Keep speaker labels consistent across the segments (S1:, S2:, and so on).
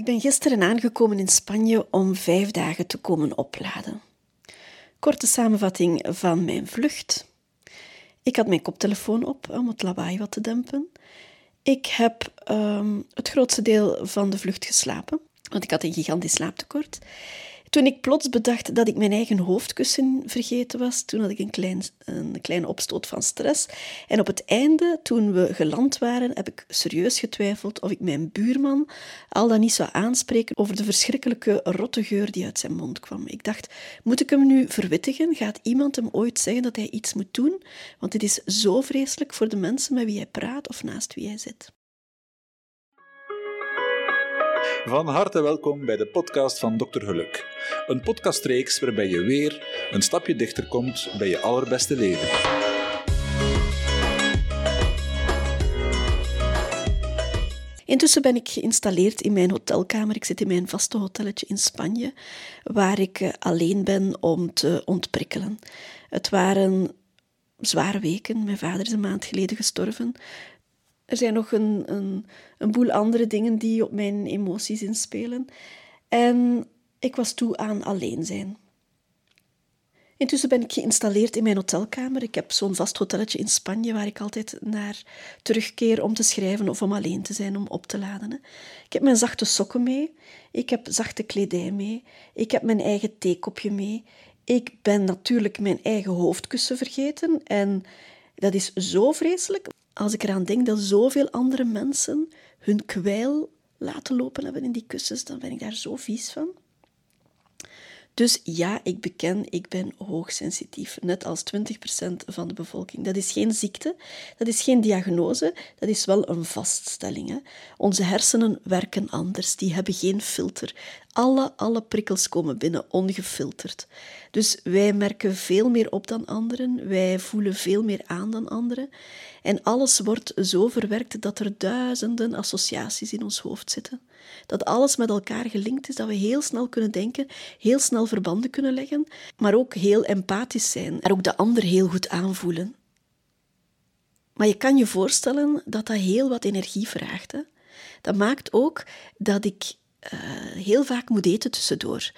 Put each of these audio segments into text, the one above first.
S1: Ik ben gisteren aangekomen in Spanje om vijf dagen te komen opladen. Korte samenvatting van mijn vlucht. Ik had mijn koptelefoon op om het lawaai wat te dempen. Ik heb um, het grootste deel van de vlucht geslapen, want ik had een gigantisch slaaptekort. Toen ik plots bedacht dat ik mijn eigen hoofdkussen vergeten was, toen had ik een, klein, een kleine opstoot van stress. En op het einde, toen we geland waren, heb ik serieus getwijfeld of ik mijn buurman al dan niet zou aanspreken over de verschrikkelijke rotte geur die uit zijn mond kwam. Ik dacht, moet ik hem nu verwittigen? Gaat iemand hem ooit zeggen dat hij iets moet doen? Want het is zo vreselijk voor de mensen met wie hij praat of naast wie hij zit.
S2: Van harte welkom bij de podcast van Dr. Geluk. Een podcastreeks waarbij je weer een stapje dichter komt bij je allerbeste leven.
S1: Intussen ben ik geïnstalleerd in mijn hotelkamer. Ik zit in mijn vaste hotelletje in Spanje, waar ik eh, alleen ben om te ontprikkelen. Het waren zware weken. Mijn vader is een maand geleden gestorven. Er zijn nog een, een, een boel andere dingen die op mijn emoties inspelen. En ik was toe aan alleen zijn. Intussen ben ik geïnstalleerd in mijn hotelkamer. Ik heb zo'n vast hotelletje in Spanje waar ik altijd naar terugkeer om te schrijven of om alleen te zijn, om op te laden. Ik heb mijn zachte sokken mee. Ik heb zachte kledij mee. Ik heb mijn eigen theekopje mee. Ik ben natuurlijk mijn eigen hoofdkussen vergeten. En dat is zo vreselijk, als ik eraan denk dat zoveel andere mensen hun kwijl laten lopen hebben in die kussens, dan ben ik daar zo vies van. Dus ja, ik beken, ik ben hoogsensitief, net als 20% van de bevolking. Dat is geen ziekte, dat is geen diagnose, dat is wel een vaststelling. Hè? Onze hersenen werken anders, die hebben geen filter. Alle, alle prikkels komen binnen, ongefilterd. Dus wij merken veel meer op dan anderen, wij voelen veel meer aan dan anderen. En alles wordt zo verwerkt dat er duizenden associaties in ons hoofd zitten. Dat alles met elkaar gelinkt is, dat we heel snel kunnen denken, heel snel verbanden kunnen leggen, maar ook heel empathisch zijn en ook de ander heel goed aanvoelen. Maar je kan je voorstellen dat dat heel wat energie vraagt. Hè? Dat maakt ook dat ik uh, heel vaak moet eten tussendoor.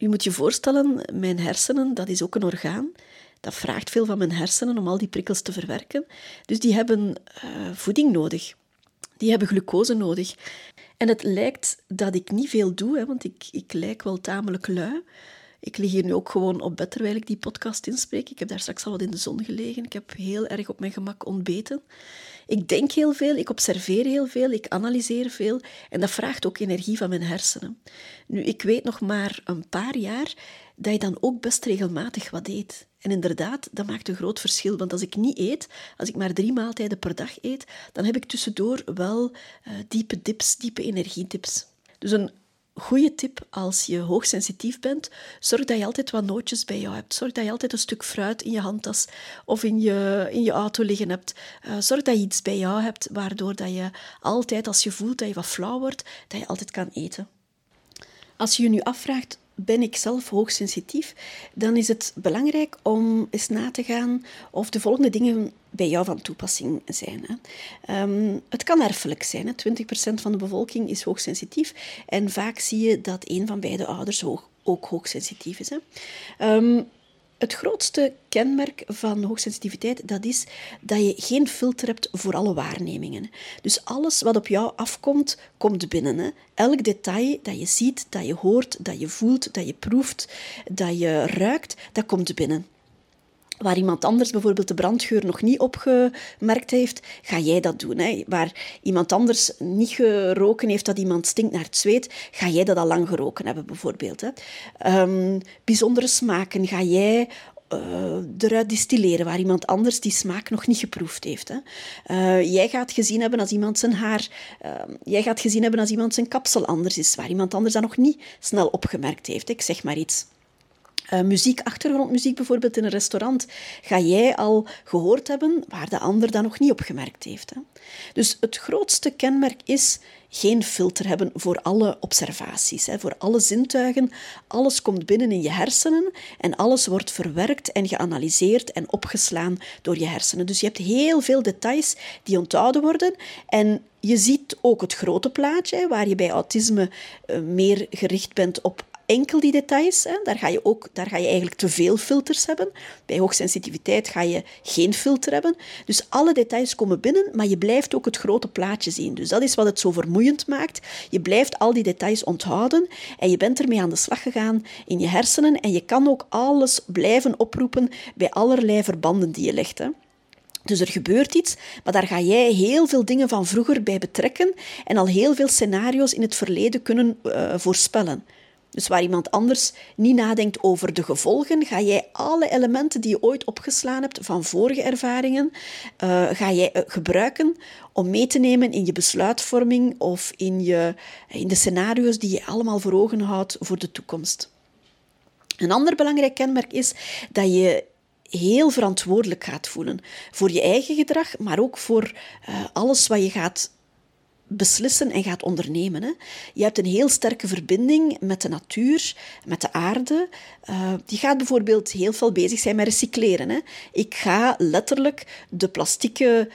S1: Je moet je voorstellen, mijn hersenen, dat is ook een orgaan. Dat vraagt veel van mijn hersenen om al die prikkels te verwerken. Dus die hebben uh, voeding nodig. Die hebben glucose nodig. En het lijkt dat ik niet veel doe, hè, want ik, ik lijk wel tamelijk lui. Ik lig hier nu ook gewoon op bed terwijl ik die podcast inspreek. Ik heb daar straks al wat in de zon gelegen. Ik heb heel erg op mijn gemak ontbeten. Ik denk heel veel, ik observeer heel veel, ik analyseer veel en dat vraagt ook energie van mijn hersenen. Nu, ik weet nog maar een paar jaar dat je dan ook best regelmatig wat eet. En inderdaad, dat maakt een groot verschil. Want als ik niet eet, als ik maar drie maaltijden per dag eet, dan heb ik tussendoor wel uh, diepe dips, diepe energiedips. Dus een goede tip als je hoogsensitief bent, zorg dat je altijd wat nootjes bij jou hebt. Zorg dat je altijd een stuk fruit in je handtas of in je, in je auto liggen hebt. Uh, zorg dat je iets bij jou hebt, waardoor dat je altijd, als je voelt dat je wat flauw wordt, dat je altijd kan eten. Als je je nu afvraagt, ben ik zelf hoogsensitief, dan is het belangrijk om eens na te gaan of de volgende dingen bij jou van toepassing zijn. Hè. Ehm, het kan erfelijk zijn. Hè. 20% van de bevolking is hoogsensitief en vaak zie je dat een van beide ouders hoog, ook hoogsensitief is. Hè. Um, het grootste kenmerk van hoogsensitiviteit dat is dat je geen filter hebt voor alle waarnemingen. Dus alles wat op jou afkomt, komt binnen. Hè. Elk detail dat je ziet, dat je hoort, dat je voelt, dat je proeft, dat je ruikt, dat komt binnen waar iemand anders bijvoorbeeld de brandgeur nog niet opgemerkt heeft, ga jij dat doen. Hè? Waar iemand anders niet geroken heeft dat iemand stinkt naar het zweet, ga jij dat al lang geroken hebben bijvoorbeeld. Hè? Um, bijzondere smaken ga jij uh, eruit distilleren, waar iemand anders die smaak nog niet geproefd heeft. Hè. Uh, jij gaat gezien hebben als iemand zijn haar, uh, jij gaat gezien hebben als iemand zijn kapsel anders is, waar iemand anders dat nog niet snel opgemerkt heeft. Ik zeg maar iets. Uh, muziek, achtergrondmuziek bijvoorbeeld in een restaurant, ga jij al gehoord hebben waar de ander dat nog niet opgemerkt heeft. Hè? Dus het grootste kenmerk is geen filter hebben voor alle observaties, hè, voor alle zintuigen. Alles komt binnen in je hersenen en alles wordt verwerkt en geanalyseerd en opgeslaan door je hersenen. Dus je hebt heel veel details die onthouden worden en je ziet ook het grote plaatje, waar je bij autisme uh, meer gericht bent op enkel die details. Hè. Daar, ga je ook, daar ga je eigenlijk te veel filters hebben. Bij hoogsensitiviteit ga je geen filter hebben. Dus alle details komen binnen, maar je blijft ook het grote plaatje zien. Dus dat is wat het zo vermoeiend maakt. Je blijft al die details onthouden en je bent ermee aan de slag gegaan in je hersenen en je kan ook alles blijven oproepen bij allerlei verbanden die je legt. Hè. Dus er gebeurt iets, maar daar ga jij heel veel dingen van vroeger bij betrekken en al heel veel scenario's in het verleden kunnen uh, voorspellen. Dus waar iemand anders niet nadenkt over de gevolgen, ga jij alle elementen die je ooit opgeslaan hebt van vorige ervaringen, uh, ga jij uh, gebruiken om mee te nemen in je besluitvorming of in, je, in de scenario's die je allemaal voor ogen houdt voor de toekomst. Een ander belangrijk kenmerk is dat je heel verantwoordelijk gaat voelen voor je eigen gedrag, maar ook voor uh, alles wat je gaat beslissen en gaat ondernemen. Hè. Je hebt een heel sterke verbinding met de natuur, met de aarde. Uh, die gaat bijvoorbeeld heel veel bezig zijn met recycleren. Hè. Ik ga letterlijk de plastieke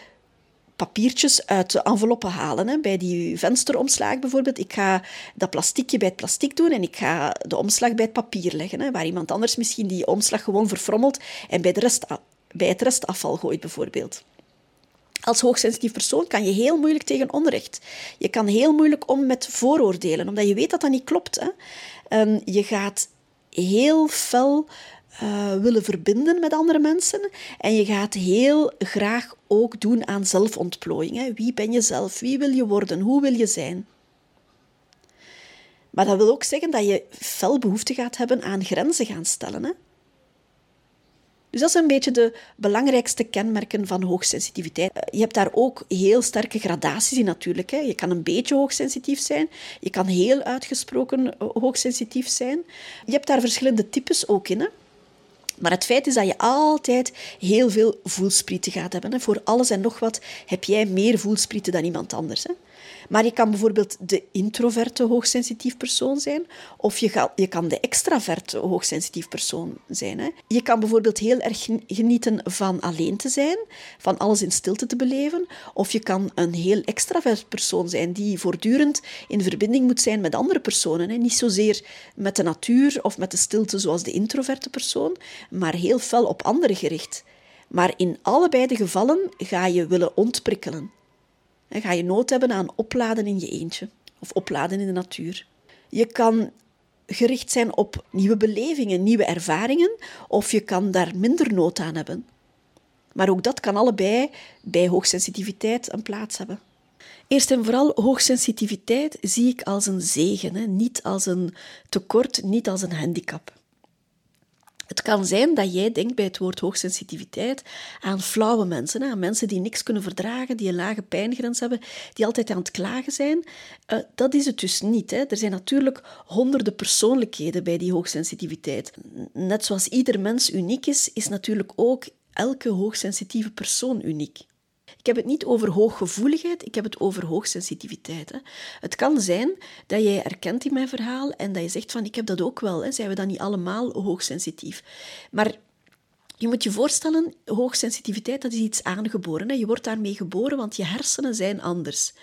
S1: papiertjes uit de enveloppen halen. Hè. Bij die vensteromslag bijvoorbeeld. Ik ga dat plasticje bij het plastic doen en ik ga de omslag bij het papier leggen. Hè, waar iemand anders misschien die omslag gewoon verfrommelt en bij, de rest, bij het restafval gooit bijvoorbeeld. Als hoogsensitief persoon kan je heel moeilijk tegen onrecht. Je kan heel moeilijk om met vooroordelen, omdat je weet dat dat niet klopt. Hè. Um, je gaat heel fel uh, willen verbinden met andere mensen en je gaat heel graag ook doen aan zelfontplooiing. Hè. Wie ben je zelf? Wie wil je worden? Hoe wil je zijn? Maar dat wil ook zeggen dat je fel behoefte gaat hebben aan grenzen gaan stellen. Hè. Dus dat zijn een beetje de belangrijkste kenmerken van hoogsensitiviteit. Eh, je hebt daar ook heel sterke gradaties in natuurlijk. Hè. Je kan een beetje hoogsensitief zijn, je kan heel uitgesproken eh, hoogsensitief zijn. Je hebt daar verschillende types ook in. Hè. Maar het feit is dat je altijd heel veel voelsprieten gaat hebben. Voor alles en nog wat heb jij meer voelsprieten dan iemand anders. Maar je kan bijvoorbeeld de introverte hoogsensitief persoon zijn, of je, je kan de extraverte hoogsensitief persoon zijn. Hè. Je kan bijvoorbeeld heel erg genieten van alleen te zijn, van alles in stilte te beleven, of je kan een heel extravert persoon zijn die voortdurend in verbinding moet zijn met andere personen. Hè. Niet zozeer met de natuur of met de stilte zoals de introverte persoon, maar heel fel op anderen gericht. Maar in allebei de gevallen ga je willen ontprikkelen. Ga je nood hebben aan opladen in je eentje of opladen in de natuur. Je kan gericht zijn op nieuwe belevingen, nieuwe ervaringen, of je kan daar minder nood aan hebben. Maar ook dat kan allebei bij hoogsensitiviteit een plaats hebben. Eerst en vooral, hoogsensitiviteit zie ik als een zegen, hè? niet als een tekort, niet als een handicap. Het kan zijn dat jij denkt bij het woord hoogsensitiviteit aan flauwe mensen, aan mensen die niks kunnen verdragen, die een lage pijngrens hebben, die altijd aan het klagen zijn. Uh, dat is het dus niet. Hè. Er zijn natuurlijk honderden persoonlijkheden bij die hoogsensitiviteit. Net zoals ieder mens uniek is, is natuurlijk ook elke hoogsensitieve persoon uniek. Ik heb het niet over hooggevoeligheid, ik heb het over hoogsensitiviteit. Hè. Het kan zijn dat jij erkent in mijn verhaal en dat je zegt van ik heb dat ook wel. Hè. Zijn we dan niet allemaal hoogsensitief? Maar je moet je voorstellen, hoogsensitiviteit dat is iets aangeboren. Hè. Je wordt daarmee geboren, want je hersenen zijn anders.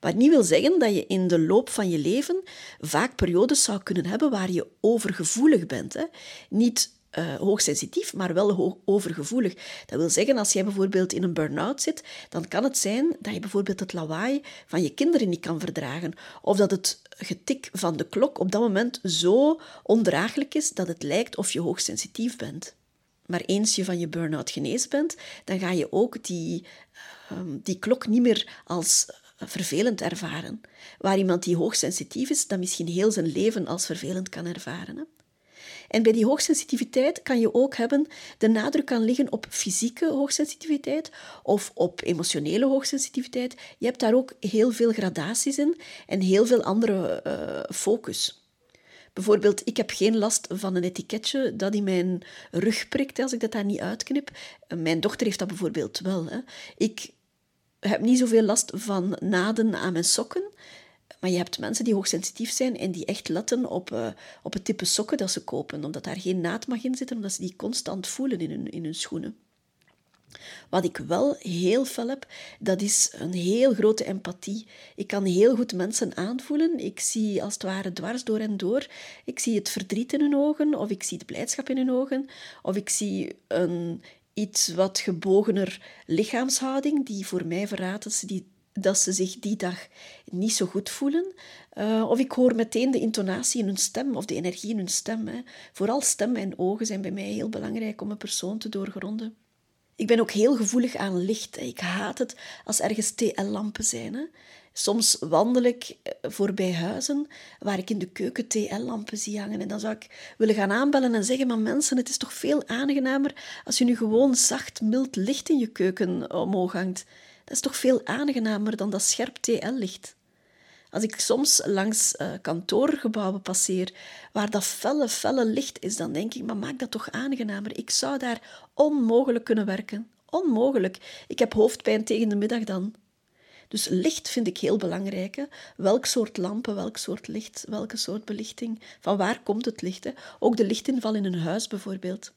S1: Wat niet wil zeggen dat je in de loop van je leven vaak periodes zou kunnen hebben waar je overgevoelig bent. Hè. Niet uh, hoogsensitief, maar wel overgevoelig. Dat wil zeggen, als jij bijvoorbeeld in een burn-out zit, dan kan het zijn dat je bijvoorbeeld het lawaai van je kinderen niet kan verdragen. Of dat het getik van de klok op dat moment zo ondraaglijk is dat het lijkt of je hoogsensitief bent. Maar eens je van je burn-out genezen bent, dan ga je ook die, um, die klok niet meer als vervelend ervaren. Waar iemand die hoogsensitief is, dan misschien heel zijn leven als vervelend kan ervaren. Hè? En bij die hoogsensitiviteit kan je ook hebben, de nadruk kan liggen op fysieke hoogsensitiviteit of op emotionele hoogsensitiviteit. Je hebt daar ook heel veel gradaties in en heel veel andere uh, focus. Bijvoorbeeld, ik heb geen last van een etiketje dat in mijn rug prikt als ik dat daar niet uitknip. Mijn dochter heeft dat bijvoorbeeld wel. Hè. Ik heb niet zoveel last van naden aan mijn sokken. Maar je hebt mensen die hoogsensitief zijn en die echt letten op, uh, op het type sokken dat ze kopen. Omdat daar geen naad mag in zitten, omdat ze die constant voelen in hun, in hun schoenen. Wat ik wel heel fel heb, dat is een heel grote empathie. Ik kan heel goed mensen aanvoelen. Ik zie als het ware dwars door en door. Ik zie het verdriet in hun ogen, of ik zie de blijdschap in hun ogen, of ik zie een iets wat gebogener lichaamshouding die voor mij verraadt dat ze, die, dat ze zich die dag niet zo goed voelen. Uh, of ik hoor meteen de intonatie in hun stem of de energie in hun stem. Hè. Vooral stem en ogen zijn bij mij heel belangrijk om een persoon te doorgronden. Ik ben ook heel gevoelig aan licht. Ik haat het als ergens TL-lampen zijn. Hè. Soms wandel ik eh, voorbij huizen waar ik in de keuken TL-lampen zie hangen. En dan zou ik willen gaan aanbellen en zeggen: Maar mensen, het is toch veel aangenamer als je nu gewoon zacht, mild licht in je keuken omhoog hangt. Dat is toch veel aangenamer dan dat scherp TL-licht. Als ik soms langs uh, kantoorgebouwen passeer waar dat felle, felle licht is, dan denk ik, maar maak dat toch aangenamer. Ik zou daar onmogelijk kunnen werken. Onmogelijk. Ik heb hoofdpijn tegen de middag dan. Dus licht vind ik heel belangrijk. Welk soort lampen, welk soort licht, welke soort belichting. Van waar komt het licht? Hè? Ook de lichtinval in een huis bijvoorbeeld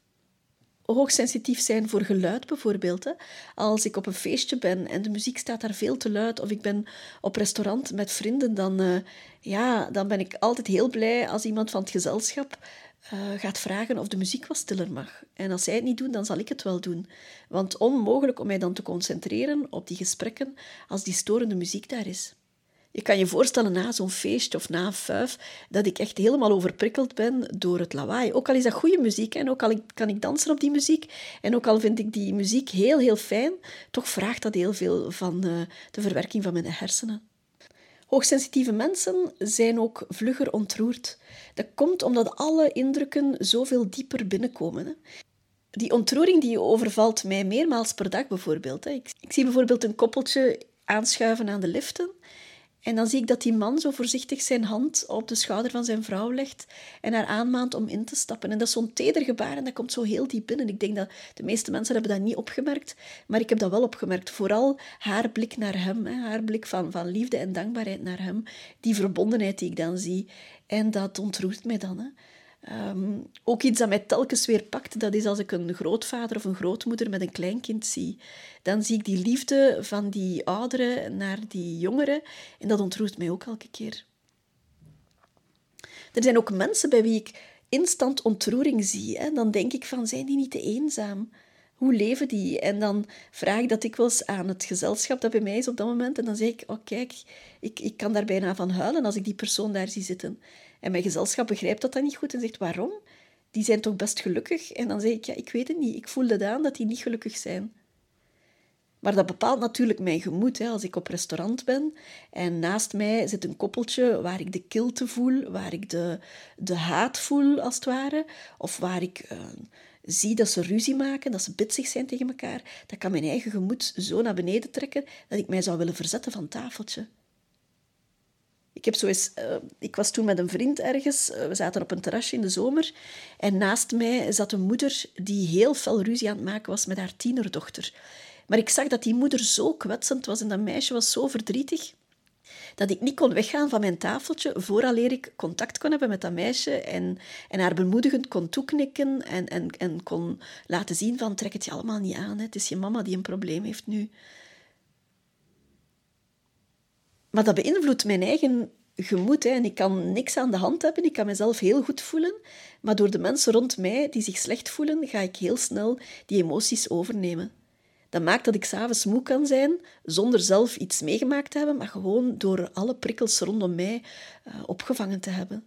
S1: hoogsensitief zijn voor geluid bijvoorbeeld. Hè. Als ik op een feestje ben en de muziek staat daar veel te luid, of ik ben op restaurant met vrienden, dan, uh, ja, dan ben ik altijd heel blij als iemand van het gezelschap uh, gaat vragen of de muziek wat stiller mag. En als zij het niet doen, dan zal ik het wel doen. Want onmogelijk om mij dan te concentreren op die gesprekken als die storende muziek daar is. Je kan je voorstellen na zo'n feestje of na een fuif dat ik echt helemaal overprikkeld ben door het lawaai. Ook al is dat goede muziek en ook al kan ik dansen op die muziek en ook al vind ik die muziek heel, heel fijn, toch vraagt dat heel veel van uh, de verwerking van mijn hersenen. Hoogsensitieve mensen zijn ook vlugger ontroerd. Dat komt omdat alle indrukken zoveel dieper binnenkomen. Hè. Die ontroering die overvalt mij meermaals per dag bijvoorbeeld. Ik zie bijvoorbeeld een koppeltje aanschuiven aan de liften en dan zie ik dat die man zo voorzichtig zijn hand op de schouder van zijn vrouw legt en haar aanmaant om in te stappen. En dat is zo'n teder gebaar en dat komt zo heel diep binnen. Ik denk dat de meeste mensen hebben dat niet opgemerkt, maar ik heb dat wel opgemerkt. Vooral haar blik naar hem, haar blik van, van liefde en dankbaarheid naar hem, die verbondenheid die ik dan zie. En dat ontroert mij dan. Hè. Ehm, ook iets dat mij telkens weer pakt, dat is als ik een grootvader of een grootmoeder met een kleinkind zie. Dan zie ik die liefde van die ouderen naar die jongeren en dat ontroert mij ook elke keer. Er zijn ook mensen bij wie ik instant ontroering zie. Hè. Dan denk ik van, zijn die niet te eenzaam? Hoe leven die? En dan vraag ik dat dikwijls aan het gezelschap dat bij mij is op dat moment. En dan zeg ik, oh kijk, ik, ik kan daar bijna van huilen als ik die persoon daar zie zitten. En mijn gezelschap begrijpt dat dan niet goed en zegt waarom? Die zijn toch best gelukkig? En dan zeg ik, ja, ik weet het niet. Ik voel het aan dat die niet gelukkig zijn. Maar dat bepaalt natuurlijk mijn gemoed. Hè. Als ik op restaurant ben en naast mij zit een koppeltje waar ik de kilte voel, waar ik de, de haat voel, als het ware, of waar ik uh, zie dat ze ruzie maken, dat ze bitsig zijn tegen elkaar, dat kan mijn eigen gemoed zo naar beneden trekken dat ik mij zou willen verzetten van tafeltje. Ik, heb zo eens, uh, ik was toen met een vriend ergens. Uh, we zaten op een terrasje in de zomer. En naast mij zat een moeder die heel fel ruzie aan het maken was met haar tienerdochter. Maar ik zag dat die moeder zo kwetsend was en dat meisje was zo verdrietig dat ik niet kon weggaan van mijn tafeltje vooraleer ik contact kon hebben met dat meisje en, en haar bemoedigend kon toeknikken en, en, en kon laten zien van trek het je allemaal niet aan, hè. het is je mama die een probleem heeft nu. Maar dat beïnvloedt mijn eigen gemoed. Hè. En ik kan niks aan de hand hebben, ik kan mezelf heel goed voelen. Maar door de mensen rond mij die zich slecht voelen, ga ik heel snel die emoties overnemen. Dat maakt dat ik s'avonds moe kan zijn, zonder zelf iets meegemaakt te hebben, maar gewoon door alle prikkels rondom mij uh, opgevangen te hebben.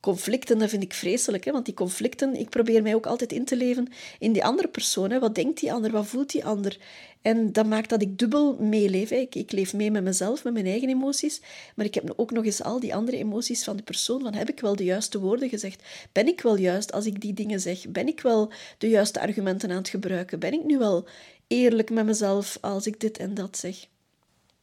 S1: Conflicten, dat vind ik vreselijk, hè? want die conflicten, ik probeer mij ook altijd in te leven in die andere persoon. Hè? Wat denkt die ander, wat voelt die ander? En dat maakt dat ik dubbel meeleef. Ik, ik leef mee met mezelf, met mijn eigen emoties, maar ik heb ook nog eens al die andere emoties van de persoon. Van, heb ik wel de juiste woorden gezegd? Ben ik wel juist als ik die dingen zeg? Ben ik wel de juiste argumenten aan het gebruiken? Ben ik nu wel eerlijk met mezelf als ik dit en dat zeg?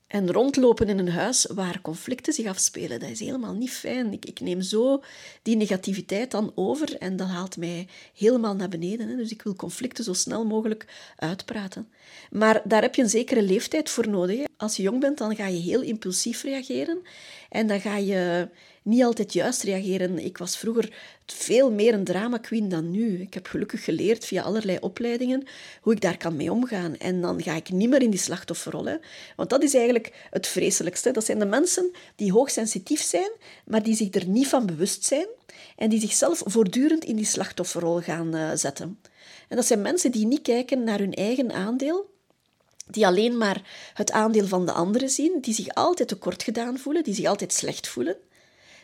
S1: En rondlopen in een huis waar conflicten zich afspelen, dat is helemaal niet fijn. Ik, ik neem zo die negativiteit dan over en dat haalt mij helemaal naar beneden. Hè. Dus ik wil conflicten zo snel mogelijk uitpraten. Maar daar heb je een zekere leeftijd voor nodig. Als je jong bent, dan ga je heel impulsief reageren en dan ga je niet altijd juist reageren. Ik was vroeger veel meer een drama queen dan nu. Ik heb gelukkig geleerd via allerlei opleidingen hoe ik daar kan mee omgaan. En dan ga ik niet meer in die slachtofferrol. Want dat is eigenlijk het vreselijkste. Dat zijn de mensen die hoogsensitief zijn, maar die zich er niet van bewust zijn en die zichzelf voortdurend in die slachtofferrol gaan uh, zetten. En dat zijn mensen die niet kijken naar hun eigen aandeel, die alleen maar het aandeel van de anderen zien, die zich altijd tekort gedaan voelen, die zich altijd slecht voelen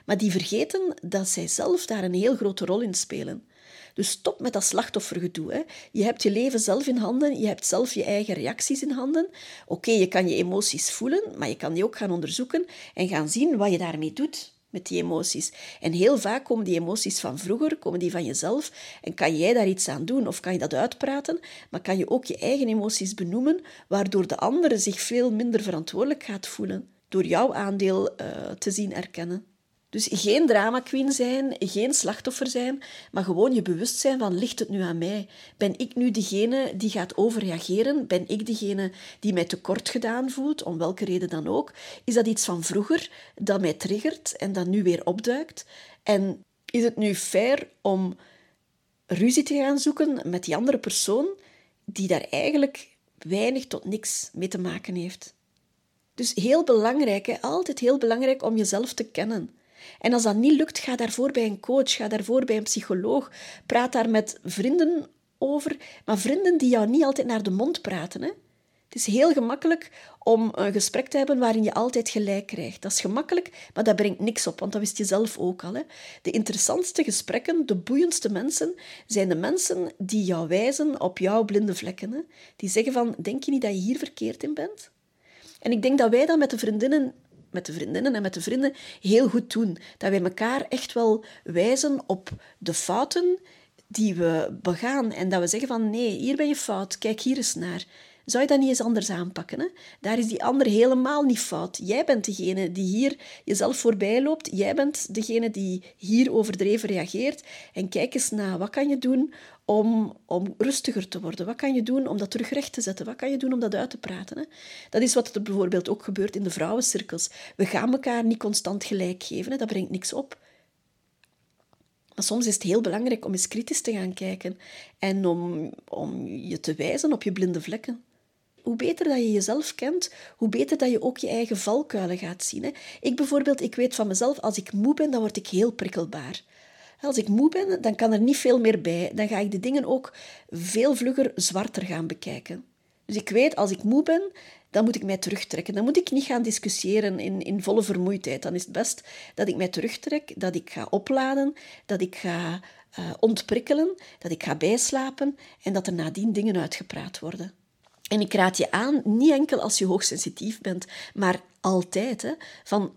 S1: maar die vergeten dat zij zelf daar een heel grote rol in spelen. Dus stop met dat slachtoffergedoe. Hè. Je hebt je leven zelf in handen, je hebt zelf je eigen reacties in handen. Oké, je kan je emoties voelen, maar je kan die ook gaan onderzoeken en gaan zien wat je daarmee doet met die emoties. En heel vaak komen die emoties van vroeger, komen die van jezelf. En kan jij daar iets aan doen of kan je dat uitpraten, maar kan je ook je eigen emoties benoemen, waardoor de andere zich veel minder verantwoordelijk gaat voelen door jouw aandeel uh, te zien erkennen. Dus geen drama queen zijn, geen slachtoffer zijn, maar gewoon je bewust zijn van ligt het nu aan mij? Ben ik nu degene die gaat overreageren? Ben ik degene die mij tekort gedaan voelt, om welke reden dan ook? Is dat iets van vroeger dat mij triggert en dat nu weer opduikt? En is het nu fair om ruzie te gaan zoeken met die andere persoon die daar eigenlijk weinig tot niks mee te maken heeft? Dus heel belangrijk, altijd heel belangrijk om jezelf te kennen. En als dat niet lukt, ga daarvoor bij een coach, ga daarvoor bij een psycholoog. Praat daar met vrienden over, maar vrienden die jou niet altijd naar de mond praten. Hè? Het is heel gemakkelijk om een gesprek te hebben waarin je altijd gelijk krijgt. Dat is gemakkelijk, maar dat brengt niks op, want dat wist je zelf ook al. Hè? De interessantste gesprekken, de boeiendste mensen, zijn de mensen die jou wijzen op jouw blinde vlekken. Hè? Die zeggen van, denk je niet dat je hier verkeerd in bent? En ik denk dat wij dat met de vriendinnen met de vriendinnen en met de vrienden heel goed doen. Dat wij elkaar echt wel wijzen op de fouten die we begaan. En dat we zeggen van nee, hier ben je fout, kijk hier eens naar. Zou je dat niet eens anders aanpakken? Hè? Daar is die ander helemaal niet fout. Jij bent degene die hier jezelf voorbij loopt. Jij bent degene die hier overdreven reageert. En kijk eens na, wat kan je doen om, om rustiger te worden? Wat kan je doen om dat terug recht te zetten? Wat kan je doen om dat uit te praten? Hè? Dat is wat er bijvoorbeeld ook gebeurt in de vrouwencirkels. We gaan elkaar niet constant gelijk geven, dat brengt niks op. Maar soms is het heel belangrijk om eens kritisch te gaan kijken en om, om je te wijzen op je blinde vlekken hoe beter dat je jezelf kent, hoe beter dat je ook je eigen valkuilen gaat zien. Ik bijvoorbeeld, ik weet van mezelf, als ik moe ben, dan word ik heel prikkelbaar. Als ik moe ben, dan kan er niet veel meer bij. Dan ga ik de dingen ook veel vlugger zwarter gaan bekijken. Dus ik weet, als ik moe ben, dan moet ik mij terugtrekken. Dan moet ik niet gaan discussiëren in, in volle vermoeidheid. Dan is het best dat ik mij terugtrek, dat ik ga opladen, dat ik ga uh, ontprikkelen, dat ik ga bijslapen en dat er nadien dingen uitgepraat worden. En ik raad je aan, niet enkel als je hoogsensitief bent, maar altijd, hè, van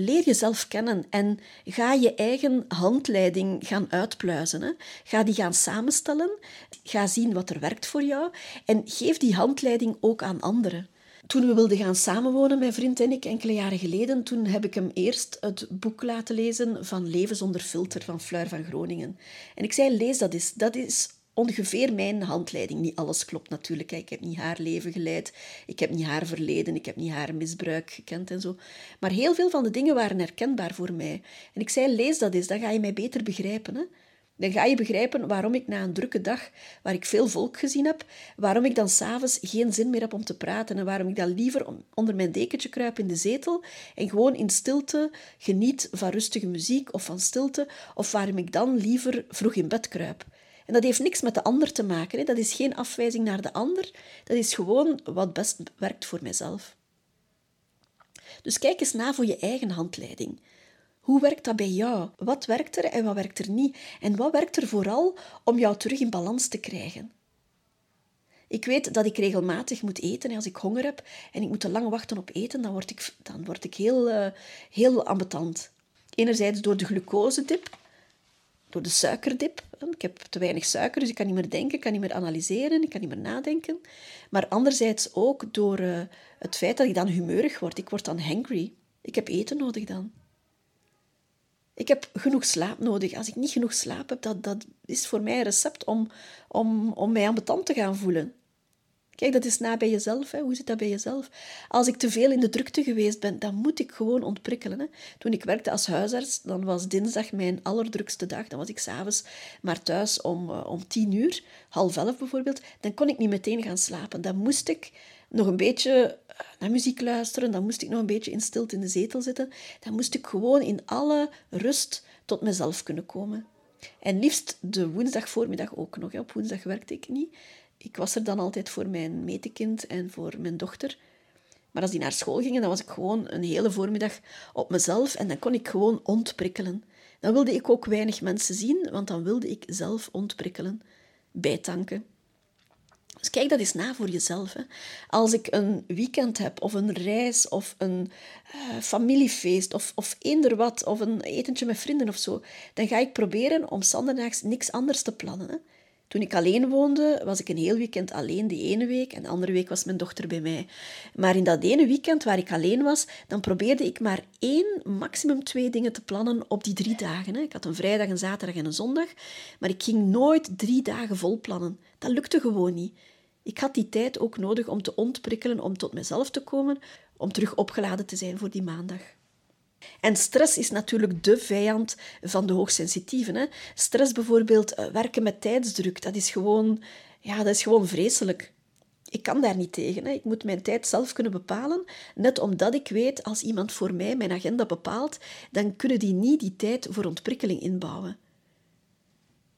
S1: leer jezelf kennen en ga je eigen handleiding gaan uitpluizen. Hè. Ga die gaan samenstellen, ga zien wat er werkt voor jou en geef die handleiding ook aan anderen. Toen we wilden gaan samenwonen, mijn vriend en ik, enkele jaren geleden, toen heb ik hem eerst het boek laten lezen van Leven zonder filter van Fleur van Groningen. En ik zei, lees dat eens. Dat is ongeveer mijn handleiding. Niet alles klopt natuurlijk. Ik heb niet haar leven geleid. Ik heb niet haar verleden. Ik heb niet haar misbruik gekend en zo. Maar heel veel van de dingen waren herkenbaar voor mij. En ik zei, lees dat eens, dan ga je mij beter begrijpen. Hè? Dan ga je begrijpen waarom ik na een drukke dag, waar ik veel volk gezien heb, waarom ik dan s'avonds geen zin meer heb om te praten en waarom ik dan liever onder mijn dekentje kruip in de zetel en gewoon in stilte geniet van rustige muziek of van stilte, of waarom ik dan liever vroeg in bed kruip. En dat heeft niks met de ander te maken. Hè. Dat is geen afwijzing naar de ander. Dat is gewoon wat best werkt voor mijzelf. Dus kijk eens na voor je eigen handleiding. Hoe werkt dat bij jou? Wat werkt er en wat werkt er niet? En wat werkt er vooral om jou terug in balans te krijgen? Ik weet dat ik regelmatig moet eten. Als ik honger heb en ik moet te lang wachten op eten, dan word ik, dan word ik heel, uh, heel ambetant. Enerzijds door de glucosedip, door de suikerdip. Ik heb te weinig suiker, dus ik kan niet meer denken, ik kan niet meer analyseren, ik kan niet meer nadenken. Maar anderzijds ook door uh, het feit dat ik dan humeurig word. Ik word dan hangry. Ik heb eten nodig dan. Ik heb genoeg slaap nodig. Als ik niet genoeg slaap heb, dat, dat is voor mij een recept om, om, om mij ambetant te gaan voelen. Kijk, dat is na bij jezelf. Hè. Hoe zit dat bij jezelf? Als ik te veel in de drukte geweest ben, dan moet ik gewoon ontprikkelen. Hè. Toen ik werkte als huisarts, dan was dinsdag mijn allerdrukste dag. Dan was ik s'avonds maar thuis om, uh, om tien uur, half elf bijvoorbeeld. Dan kon ik niet meteen gaan slapen. Dan moest ik nog een beetje eh, naar muziek luisteren. Dan moest ik nog een beetje in stilte in de zetel zitten. Dan moest ik gewoon in alle rust tot mezelf kunnen komen. En liefst de woensdag voormiddag ook nog. Op woensdag werkte ik niet ik was er dan altijd voor mijn metekind en voor mijn dochter. Maar als die naar school gingen, dan was ik gewoon een hele voormiddag op mezelf en dan kon ik gewoon ontprikkelen. Dan wilde ik ook weinig mensen zien, want dan wilde ik zelf ontprikkelen, bijtanken. Dus kijk dat eens na voor jezelf. Hè. Als ik een weekend heb, of een reis, of een uh, familiefeest, of, of eender wat, of een etentje met vrienden of zo, dan ga ik proberen om zondagnachts niks anders te plannen. Hè. Toen ik alleen woonde, was ik een heel weekend alleen die ene week en de andere week was mijn dochter bij mij. Maar in dat ene weekend waar ik alleen was, dan probeerde ik maar één, maximum twee dingen te plannen op die drie dagen. Ik had een vrijdag, een zaterdag en een zondag, maar ik ging nooit drie dagen vol plannen. Dat lukte gewoon niet. Ik had die tijd ook nodig om te ontprikkelen, om tot mezelf te komen, om terug opgeladen te zijn voor die maandag. En stress is natuurlijk de vijand van de hoogsensitieven. Hè? Stress bijvoorbeeld, eh, werken met tijdsdruk, dat is gewoon, ja, dat is gewoon vreselijk. Ik kan daar niet tegen. Hè. Ik moet mijn tijd zelf kunnen bepalen. Net omdat ik weet, als iemand voor mij mijn agenda bepaalt, dan kunnen die niet die tijd voor ontprikkeling inbouwen.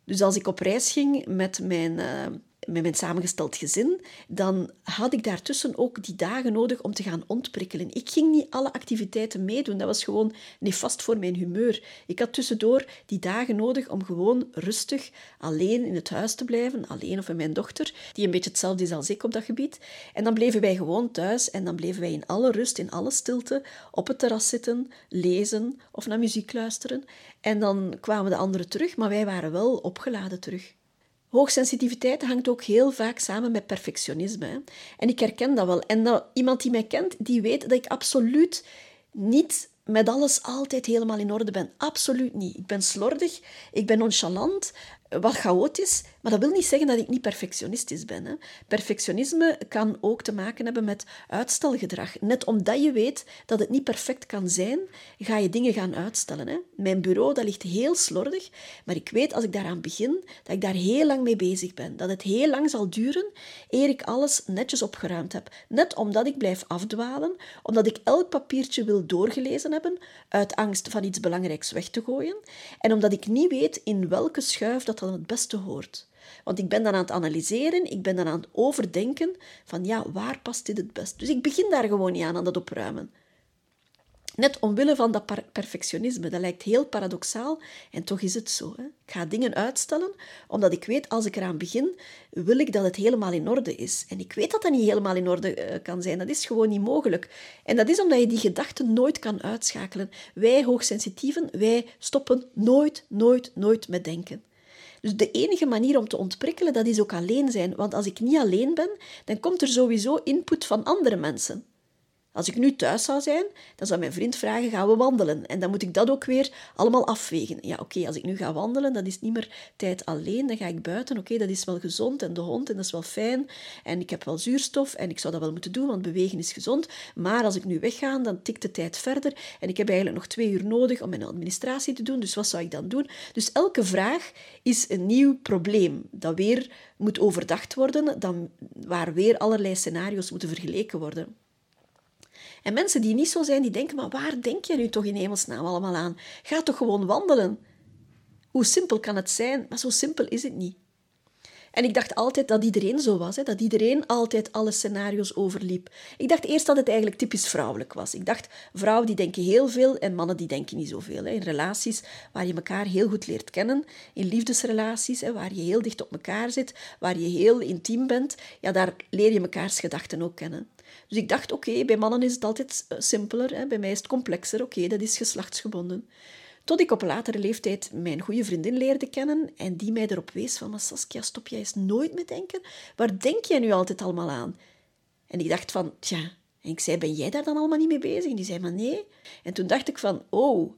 S1: Dus als ik op reis ging met mijn, uh, met mijn samengesteld gezin, dan had ik daartussen ook die dagen nodig om te gaan ontprikkelen. Ik ging niet alle activiteiten meedoen. Dat was gewoon nefast voor mijn humeur. Ik had tussendoor die dagen nodig om gewoon rustig alleen in het huis te blijven. Alleen of met mijn dochter, die een beetje hetzelfde is als ik op dat gebied. En dan bleven wij gewoon thuis en dan bleven wij in alle rust, in alle stilte, op het terras zitten, lezen of naar muziek luisteren. En dan kwamen de anderen terug, maar wij waren wel opgeladen terug. Hoogsensitiviteit hangt ook heel vaak samen met perfectionisme. Hè? En ik herken dat wel. En iemand die mij kent, die weet dat ik absoluut niet met alles altijd helemaal in orde ben. Absoluut niet. Ik ben slordig, ik ben nonchalant, wat chaotisch, maar dat wil niet zeggen dat ik niet perfectionistisch ben. Hè. Perfectionisme kan ook te maken hebben met uitstelgedrag. Net omdat je weet dat het niet perfect kan zijn, ga je dingen gaan uitstellen. Hè. Mijn bureau dat ligt heel slordig, maar ik weet als ik daaraan begin, dat ik daar heel lang mee bezig ben. Dat het heel lang zal duren eer ik alles netjes opgeruimd heb. Net omdat ik blijf afdwalen, omdat ik elk papiertje wil doorgelezen hebben, uit angst van iets belangrijks weg te gooien, en omdat ik niet weet in welke schuif dat dan het beste hoort. Want ik ben dan aan het analyseren, ik ben dan aan het overdenken van ja, waar past dit het best? Dus ik begin daar gewoon niet aan, aan dat opruimen. Net omwille van dat perfectionisme. Dat lijkt heel paradoxaal en toch is het zo. Hè? Ik ga dingen uitstellen omdat ik weet, als ik eraan begin, wil ik dat het helemaal in orde is. En ik weet dat dat niet helemaal in orde uh, kan zijn. Dat is gewoon niet mogelijk. En dat is omdat je die gedachten nooit kan uitschakelen. Wij hoogsensitieven, wij stoppen nooit, nooit, nooit met denken. Dus de enige manier om te ontprikkelen, dat is ook alleen zijn. Want als ik niet alleen ben, dan komt er sowieso input van andere mensen. Als ik nu thuis zou zijn, dan zou mijn vriend vragen, gaan we wandelen? En dan moet ik dat ook weer allemaal afwegen. Ja, oké, als ik nu ga wandelen, dat is niet meer tijd alleen, dan ga ik buiten. Oké, dat is wel gezond en de hond en dat is wel fijn. En ik heb wel zuurstof en ik zou dat wel moeten doen, want bewegen is gezond. Maar als ik nu wegga, dan tikt de tijd verder en ik heb eigenlijk nog twee uur nodig om mijn administratie te doen. Dus wat zou ik dan doen? Dus elke vraag is een nieuw probleem dat weer moet overdacht worden, dan, waar weer allerlei scenario's moeten vergeleken worden. En mensen die niet zo zijn, die denken, maar waar denk je nu toch in hemelsnaam allemaal aan? Ga toch gewoon wandelen? Hoe simpel kan het zijn? Maar zo simpel is het niet. En ik dacht altijd dat iedereen zo was, hè? dat iedereen altijd alle scenario's overliep. Ik dacht eerst dat het eigenlijk typisch vrouwelijk was. Ik dacht, vrouwen die denken heel veel en mannen die denken niet zoveel. Hè? In relaties waar je elkaar heel goed leert kennen, in liefdesrelaties hè, waar je heel dicht op elkaar zit, waar je heel intiem bent, ja, daar leer je mekaars gedachten ook kennen. Dus ik dacht, oké, bij mannen is het altijd eh, simpeler, hè? bij mij is het complexer, oké, dat is geslachtsgebonden. Tot ik op latere leeftijd mijn goede vriendin leerde kennen en die mij erop wees van, maar Saskia, stop jij eens nooit met denken? Waar denk jij nu altijd allemaal aan? En ik dacht van, tja, en ik zei, ben jij daar dan allemaal niet mee bezig? En die zei, maar nee. En toen dacht ik van, oh,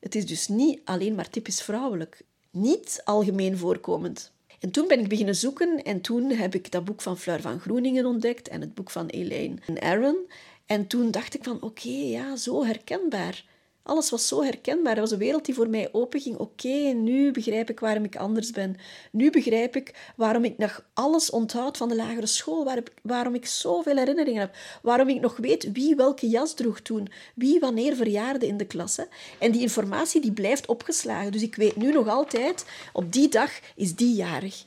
S1: het is dus niet alleen maar typisch vrouwelijk. Niet algemeen voorkomend. En toen ben ik beginnen zoeken en toen heb ik dat boek van Fleur van Groeningen ontdekt en het boek van Elaine en Aaron. En toen dacht ik van, oké, ja, zo herkenbaar. Alles was zo herkenbaar. Er was een wereld die voor mij openging. Oké, nu begrijp ik waarom ik anders ben. Nu begrijp ik waarom ik nog alles onthoud van de lagere school. waarom ik zoveel herinneringen heb. Waarom ik nog weet wie welke jas droeg toen. Wie wanneer verjaarde in de klas. En die informatie die blijft opgeslagen. Dus ik weet nu nog altijd, op die dag is die jarig.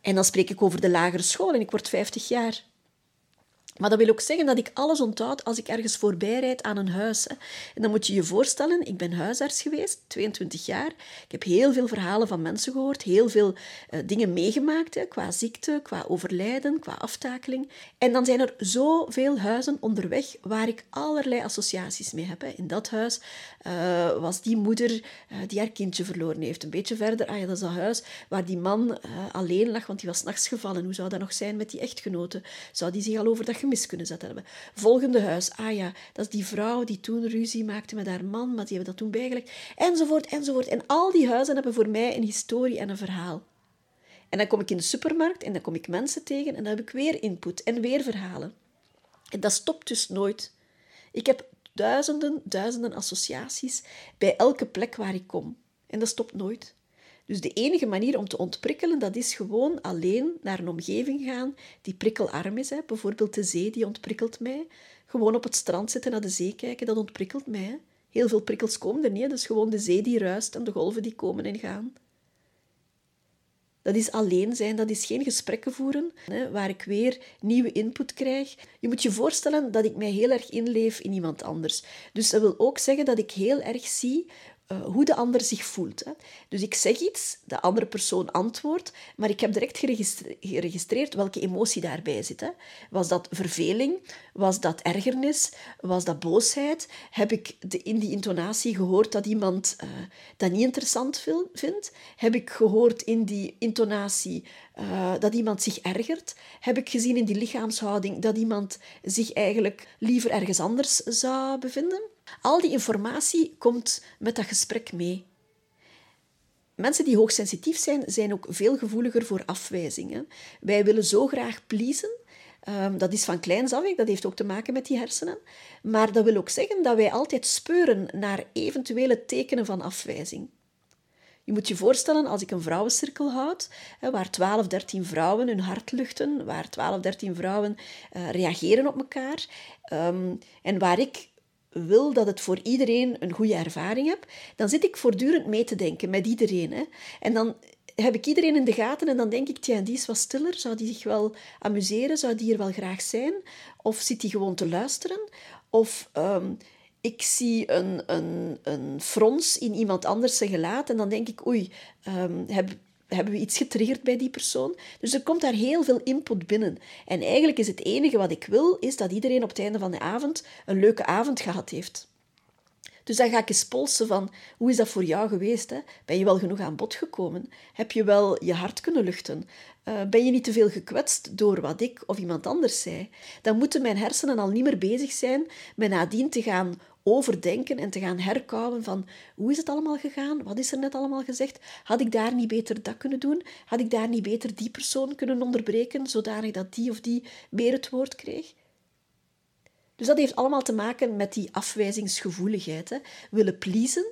S1: En dan spreek ik over de lagere school en ik word 50 jaar. Maar dat wil ook zeggen dat ik alles onthoud als ik ergens voorbij rijd aan een huis. En dan moet je je voorstellen, ik ben huisarts geweest, 22 jaar. Ik heb heel veel verhalen van mensen gehoord, heel veel uh, dingen meegemaakt, hè, qua ziekte, qua overlijden, qua aftakeling. En dan zijn er zoveel huizen onderweg waar ik allerlei associaties mee heb. Hè. In dat huis uh, was die moeder uh, die haar kindje verloren heeft. Een beetje verder, ah dat is dat huis waar die man alleen lag, want die was nachts gevallen. Hoe zou dat nog zijn met die echtgenoten? Zou die zich al over dat kunnen zetten hebben. Volgende huis, ah ja, dat is die vrouw die toen ruzie maakte met haar man, maar die hebben dat toen bijgelegd, enzovoort, enzovoort. En al die huizen hebben voor mij een historie en een verhaal. En dan kom ik in de supermarkt en dan kom ik mensen tegen en dan heb ik weer input en weer verhalen. En dat stopt dus nooit. Ik heb duizenden, duizenden associaties bij elke plek waar ik kom. En dat stopt nooit. Dus de enige manier om te ontprikkelen, dat is gewoon alleen naar een omgeving gaan die prikkelarm is. Hè. Bijvoorbeeld de zee, die ontprikkelt mij. Gewoon op het strand zitten, naar de zee kijken, dat ontprikkelt mij. Heel veel prikkels komen er niet, dus gewoon de zee die ruist en de golven die komen en gaan. Dat is alleen zijn, dat is geen gesprekken voeren, hè, waar ik weer nieuwe input krijg. Je moet je voorstellen dat ik mij heel erg inleef in iemand anders. Dus dat wil ook zeggen dat ik heel erg zie eh, hoe de ander zich voelt. Hè. Dus ik zeg iets, de andere persoon antwoordt, maar ik heb direct geregistreerd welke emotie daarbij zit. Hè. Was dat verveling? Was dat ergernis? Was dat boosheid? Heb ik de, in die intonatie gehoord dat iemand uh, dat niet interessant vindt? Heb ik gehoord in die intonatie uh, dat iemand zich ergert? Heb ik gezien in die lichaamshouding dat iemand zich eigenlijk liever ergens anders zou bevinden? Al die informatie komt met dat gesprek mee. Mensen die hoogsensitief zijn, zijn ook veel gevoeliger voor afwijzingen. Wij willen zo graag pleasen. Um, dat is van kleins af, dat heeft ook te maken met die hersenen. Maar dat wil ook zeggen dat wij altijd speuren naar eventuele tekenen van afwijzing. Je moet je voorstellen, als ik een vrouwencirkel houd, waar 12, 13 vrouwen hun hart luchten, waar 12, 13 vrouwen uh, reageren op elkaar, um, en waar ik wil dat het voor iedereen een goede ervaring heb, dan zit ik voortdurend mee te denken met iedereen. Hè. En dan heb ik iedereen in de gaten en dan denk ik, tja, die is wat stiller. Zou die zich wel amuseren? Zou die er wel graag zijn? Of zit die gewoon te luisteren? Of um, ik zie een, een, een frons in iemand anders gelaat en dan denk ik, oei, um, heb, hebben we iets getriggerd bij die persoon? Dus er komt daar heel veel input binnen. En eigenlijk is het enige wat ik wil, is dat iedereen op het einde van de avond een leuke avond gehad heeft. Dus dan ga ik eens polsen van, hoe is dat voor jou geweest? Hè? Ben je wel genoeg aan bod gekomen? Heb je wel je hart kunnen luchten? Uh, ben je niet te veel gekwetst door wat ik of iemand anders zei? Dan moeten mijn hersenen al niet meer bezig zijn met nadien te gaan overdenken en te gaan herkouwen van hoe is het allemaal gegaan? Wat is er net allemaal gezegd? Had ik daar niet beter dat kunnen doen? Had ik daar niet beter die persoon kunnen onderbreken, zodanig dat die of die meer het woord kreeg? Dus dat heeft allemaal te maken met die afwijzingsgevoeligheid. Hè. Willen pleasen.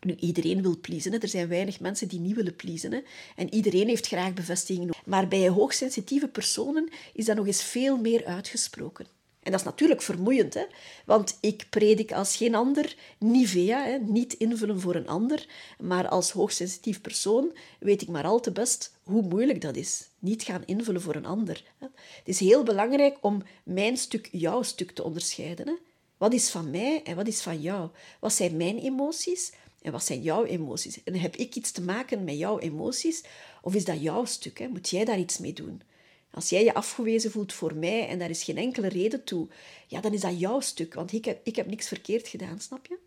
S1: Nu, iedereen wil pleasen. Er zijn weinig mensen die niet willen pleasen. En iedereen heeft graag bevestiging. Maar bij hoogsensitieve personen is dat nog eens veel meer uitgesproken. En dat is natuurlijk vermoeiend, hè? want ik predik als geen ander Nivea, hè? niet invullen voor een ander. Maar als hoogsensitief persoon weet ik maar al te best hoe moeilijk dat is. Niet gaan invullen voor een ander. Hè? Het is heel belangrijk om mijn stuk, jouw stuk te onderscheiden. Hè? Wat is van mij en wat is van jou? Wat zijn mijn emoties en wat zijn jouw emoties? En heb ik iets te maken met jouw emoties? Of is dat jouw stuk? Hè? Moet jij daar iets mee doen? Als jij je afgewezen voelt voor mij en daar is geen enkele reden toe, ja, dan is dat jouw stuk, want ik heb, ik heb niks verkeerd gedaan, snap je?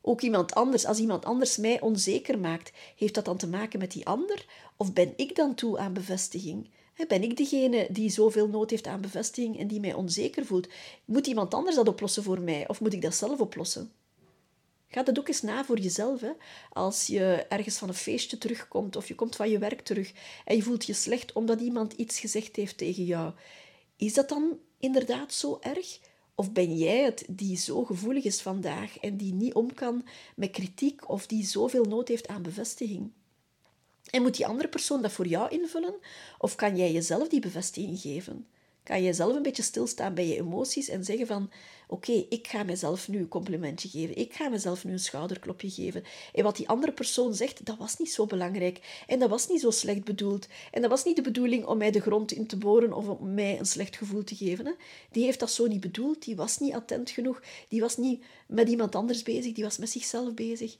S1: Ook iemand anders, als iemand anders mij onzeker maakt, heeft dat dan te maken met die ander? Of ben ik dan toe aan bevestiging? Ben ik degene die zoveel nood heeft aan bevestiging en die mij onzeker voelt? Moet iemand anders dat oplossen voor mij of moet ik dat zelf oplossen? Ga dat ook eens na voor jezelf. Hè? Als je ergens van een feestje terugkomt of je komt van je werk terug en je voelt je slecht omdat iemand iets gezegd heeft tegen jou. Is dat dan inderdaad zo erg? Of ben jij het die zo gevoelig is vandaag en die niet om kan met kritiek of die zoveel nood heeft aan bevestiging? En moet die andere persoon dat voor jou invullen? Of kan jij jezelf die bevestiging geven? Kan je zelf een beetje stilstaan bij je emoties en zeggen van oké, ik ga mezelf nu een complimentje geven. Ik ga mezelf nu een schouderklopje geven. En wat die andere persoon zegt, dat was niet zo belangrijk. En dat was niet zo slecht bedoeld. En dat was niet de bedoeling om mij de grond in te boren of om mij een slecht gevoel te geven. Hè. Die heeft dat zo niet bedoeld. Die was niet attent genoeg. Die was niet met iemand anders bezig. Die was met zichzelf bezig.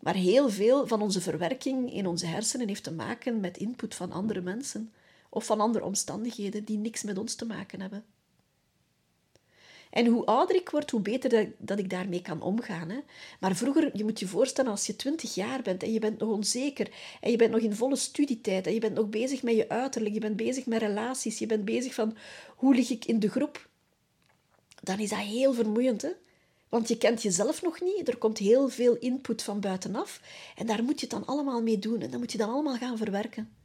S1: Maar heel veel van onze verwerking in onze hersenen heeft te maken met input van andere mensen of van andere omstandigheden die niks met ons te maken hebben. En hoe ouder ik word, hoe beter dat, ik daarmee kan omgaan. Hè? Maar vroeger, je moet je voorstellen, als je twintig jaar bent en je bent nog onzeker en je bent nog in volle studietijd en je bent nog bezig met je uiterlijk, je bent bezig met relaties, je bent bezig van hoe lig ik in de groep, dan is dat heel vermoeiend. Hè? Want je kent jezelf nog niet, er komt heel veel input van buitenaf en daar moet je het dan allemaal mee doen en dat moet je dan allemaal gaan verwerken.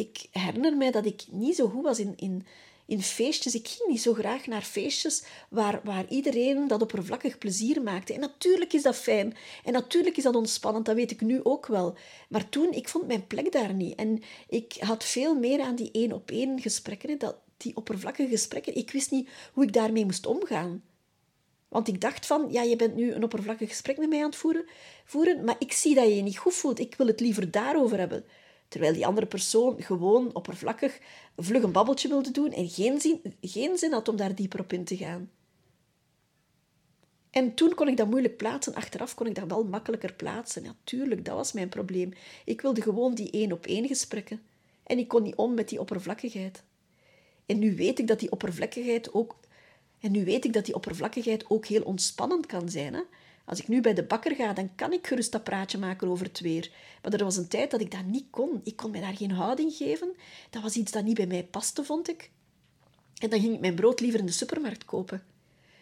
S1: Ik herinner mij dat ik niet zo goed was in, in in feestjes. Ik ging niet zo graag naar feestjes waar, waar iedereen dat oppervlakkig plezier maakte. En natuurlijk is dat fijn. En natuurlijk is dat ontspannend, dat weet ik nu ook wel. Maar toen, ik vond mijn plek daar niet. En ik had veel meer aan die één-op-één gesprekken, dat, die oppervlakkige gesprekken. Ik wist niet hoe ik daarmee moest omgaan. Want ik dacht van, ja, je bent nu een oppervlakkig gesprek met mij aan het voeren, voeren, maar ik zie dat je je niet goed voelt. Ik wil het liever daarover hebben. Terwijl die andere persoon gewoon oppervlakkig vlug een babbeltje wilde doen en geen zin, geen zin had om daar dieper op in te gaan. En toen kon ik dat moeilijk plaatsen. Achteraf kon ik dat wel makkelijker plaatsen. Natuurlijk, dat was mijn probleem. Ik wilde gewoon die één-op-één gesprekken. En ik kon niet om met die oppervlakkigheid. En nu weet ik dat die oppervlakkigheid ook... En nu weet ik dat die oppervlakkigheid ook heel ontspannend kan zijn. Hè? Als ik nu bij de bakker ga, dan kan ik gerust dat praatje maken over het weer. Maar er was een tijd dat ik dat niet kon. Ik kon mij daar geen houding geven. Dat was iets dat niet bij mij paste, vond ik. En dan ging ik mijn brood liever in de supermarkt kopen.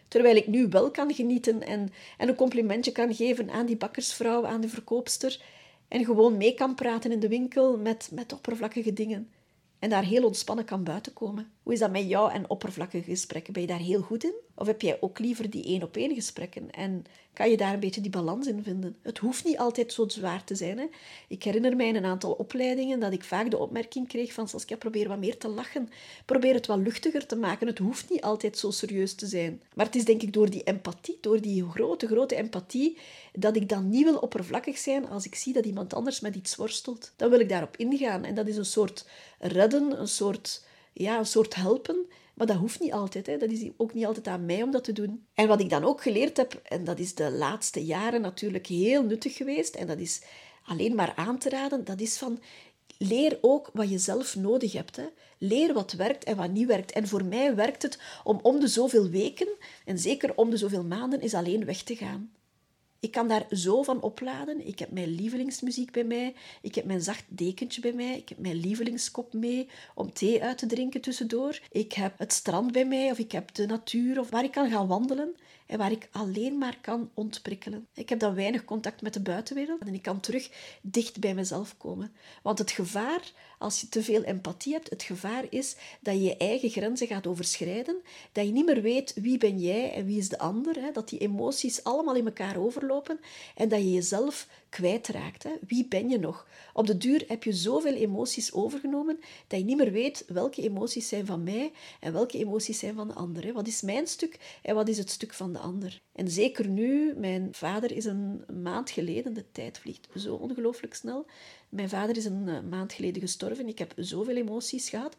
S1: Terwijl ik nu wel kan genieten en, en een complimentje kan geven aan die bakkersvrouw, aan de verkoopster. En gewoon mee kan praten in de winkel met, met oppervlakkige dingen. En daar heel ontspannen kan buiten komen. Hoe is dat met jou en oppervlakkige gesprekken? Ben je daar heel goed in? Of heb jij ook liever die één op één gesprekken? En kan je daar een beetje die balans in vinden? Het hoeft niet altijd zo zwaar te zijn. Hè? Ik herinner mij in een aantal opleidingen dat ik vaak de opmerking kreeg van Saskia, probeer wat meer te lachen. Probeer het wat luchtiger te maken. Het hoeft niet altijd zo serieus te zijn. Maar het is denk ik door die empathie, door die grote, grote empathie, dat ik dan niet wil oppervlakkig zijn als ik zie dat iemand anders met iets worstelt. Dan wil ik daarop ingaan. En dat is een soort redden, een soort, ja, een soort helpen. Maar dat hoeft niet altijd. Hè. Dat is ook niet altijd aan mij om dat te doen. En wat ik dan ook geleerd heb, en dat is de laatste jaren natuurlijk heel nuttig geweest, en dat is alleen maar aan te raden, dat is van leer ook wat je zelf nodig hebt. Hè. Leer wat werkt en wat niet werkt. En voor mij werkt het om om de zoveel weken, en zeker om de zoveel maanden, is alleen weg te gaan. Ik kan daar zo van opladen. Ik heb mijn lievelingsmuziek bij mij. Ik heb mijn zacht dekentje bij mij. Ik heb mijn lievelingskop mee om thee uit te drinken tussendoor. Ik heb het strand bij mij of ik heb de natuur of waar ik kan gaan wandelen en waar ik alleen maar kan ontprikkelen. Ik heb dan weinig contact met de buitenwereld en ik kan terug dicht bij mezelf komen. Want het gevaar, als je te veel empathie hebt, het gevaar is dat je je eigen grenzen gaat overschrijden, dat je niet meer weet wie ben jij en wie is de ander, hè? dat die emoties allemaal in elkaar overlopen en dat je jezelf kwijtraakt. Hè? Wie ben je nog? Op de duur heb je zoveel emoties overgenomen dat je niet meer weet welke emoties zijn van mij en welke emoties zijn van de ander. Hè? Wat is mijn stuk en wat is het stuk van de ander? En zeker nu, mijn vader is een maand geleden, de tijd vliegt zo ongelooflijk snel. Mijn vader is een eh, maand geleden gestorven. Ik heb zoveel emoties gehad,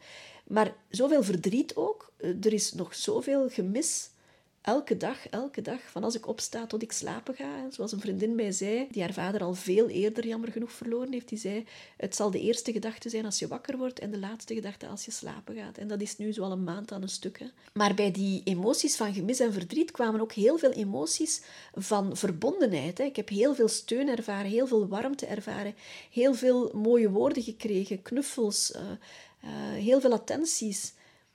S1: maar zoveel verdriet ook. Eh, er is nog zoveel gemis elke dag, elke dag, van als ik opsta tot ik slapen ga. Zoals een vriendin mij zei, die haar vader al veel eerder jammer genoeg verloren heeft, die zei, het zal de eerste gedachte zijn als je wakker wordt en de laatste gedachte als je slapen gaat. En dat is nu zo al een maand aan een stuk. Hè. Maar bij die emoties van gemis en verdriet kwamen ook heel veel emoties van verbondenheid. Hè. Ik heb heel veel steun ervaren, heel veel warmte ervaren, heel veel mooie woorden gekregen, knuffels, uh, uh, heel veel attenties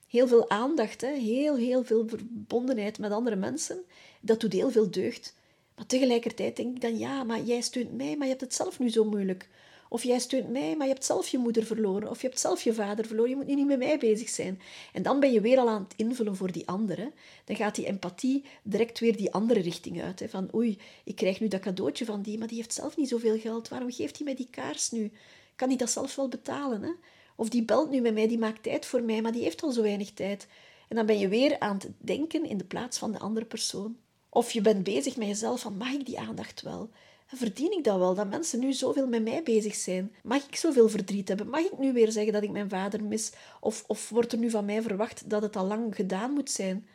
S1: heel veel aandacht, hè? Heel, heel veel verbondenheid met andere mensen. Dat doet heel veel deugd. Maar tegelijkertijd denk ik dan, ja, maar jij steunt mij, maar je hebt het zelf nu zo moeilijk. Of jij steunt mij, maar je hebt zelf je moeder verloren. Of je hebt zelf je vader verloren. Je moet nu niet met mij bezig zijn. En dan ben je weer al aan het invullen voor die andere. Dan gaat die empathie direct weer die andere richting uit. Hè? Van oei, ik krijg nu dat cadeautje van die, maar die heeft zelf niet zoveel geld. Waarom geeft hij mij die kaars nu? Kan hij dat zelf wel betalen? Hè? Of die belt nu met mij, die maakt tijd voor mij, maar die heeft al zo weinig tijd. En dan ben je weer aan het denken in de plaats van de andere persoon. Of je bent bezig met jezelf van, mag ik die aandacht wel? Verdien ik dat wel, dat mensen nu zoveel met mij bezig zijn? Mag ik zoveel verdriet hebben? Mag ik nu weer zeggen dat ik mijn vader mis? Of, of wordt er nu van mij verwacht dat het al lang gedaan moet zijn?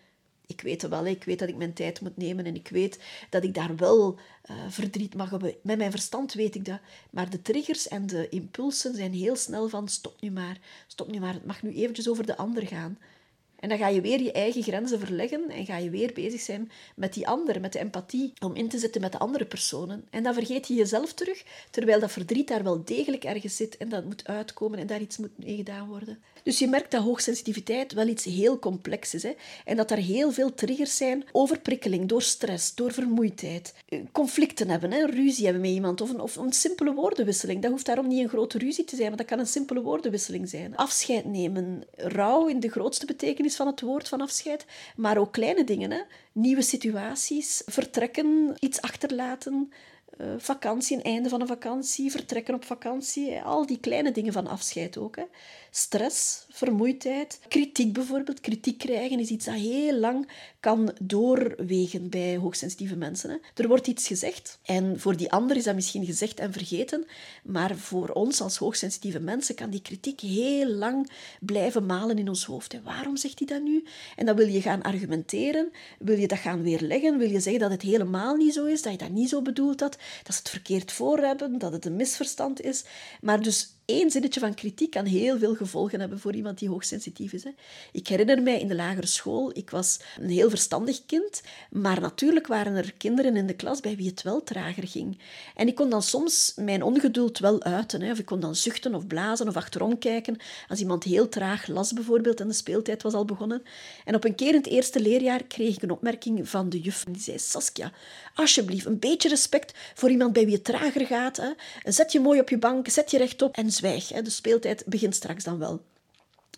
S1: Ik weet wel, ik weet dat ik mijn tijd moet nemen en ik weet dat ik daar wel uh, verdriet mag hebben. Met mijn verstand weet ik dat. Maar de triggers en de impulsen zijn heel snel van stop nu maar, stop nu maar, het mag nu eventjes over de ander gaan. En dan ga je weer je eigen grenzen verleggen en ga je weer bezig zijn met die ander, met de empathie, om in te zetten met de andere personen. En dan vergeet je jezelf terug, terwijl dat verdriet daar wel degelijk ergens zit en dat moet uitkomen en daar iets moet mee gedaan worden. Dus je merkt dat hoogsensitiviteit wel iets heel complex is. Hè? En dat er heel veel triggers zijn. Overprikkeling, door stress, door vermoeidheid. Eh, conflicten hebben, hè? ruzie hebben met iemand. Of een, of een simpele woordenwisseling. Dat hoeft daarom niet een grote ruzie te zijn, maar dat kan een simpele woordenwisseling zijn. Afscheid nemen. Rouw in de grootste betekenis van het woord van afscheid. Maar ook kleine dingen. Hè? Nieuwe situaties. Vertrekken, iets achterlaten. Uh, vakantie, een einde van een vakantie, vertrekken op vakantie, al die kleine dingen van afscheid ook. Hè stress, vermoeidheid. Kritiek bijvoorbeeld. Kritiek krijgen is iets dat heel lang kan doorwegen bij hoogsensitieve mensen. Hè. Er wordt iets gezegd en voor die ander is dat misschien gezegd en vergeten, maar voor ons als hoogsensitieve mensen kan die kritiek heel lang blijven malen in ons hoofd. En waarom zegt hij dat nu? En dan wil je gaan argumenteren, wil je dat gaan weerleggen, wil je zeggen dat het helemaal niet zo is, dat je dat niet zo bedoeld had, dat ze het verkeerd voor hebben, dat het een misverstand is. Maar dus één zinnetje van kritiek kan heel veel gevolgen hebben voor iemand die hoogsensitief is. Hè. Ik herinner mij in de lagere school, ik was een heel verstandig kind, maar natuurlijk waren er kinderen in de klas bij wie het wel trager ging. En ik kon dan soms mijn ongeduld wel uiten. Hè. Of ik kon dan zuchten of blazen of achterom kijken als iemand heel traag las bijvoorbeeld en de speeltijd was al begonnen. En op een keer in het eerste leerjaar kreeg ik een opmerking van de juf. Die zei, Saskia, alsjeblieft, een beetje respect voor iemand bij wie het trager gaat. Hè. Zet je mooi op je bank, zet je rechtop en Hè. De speeltijd begint straks dan wel.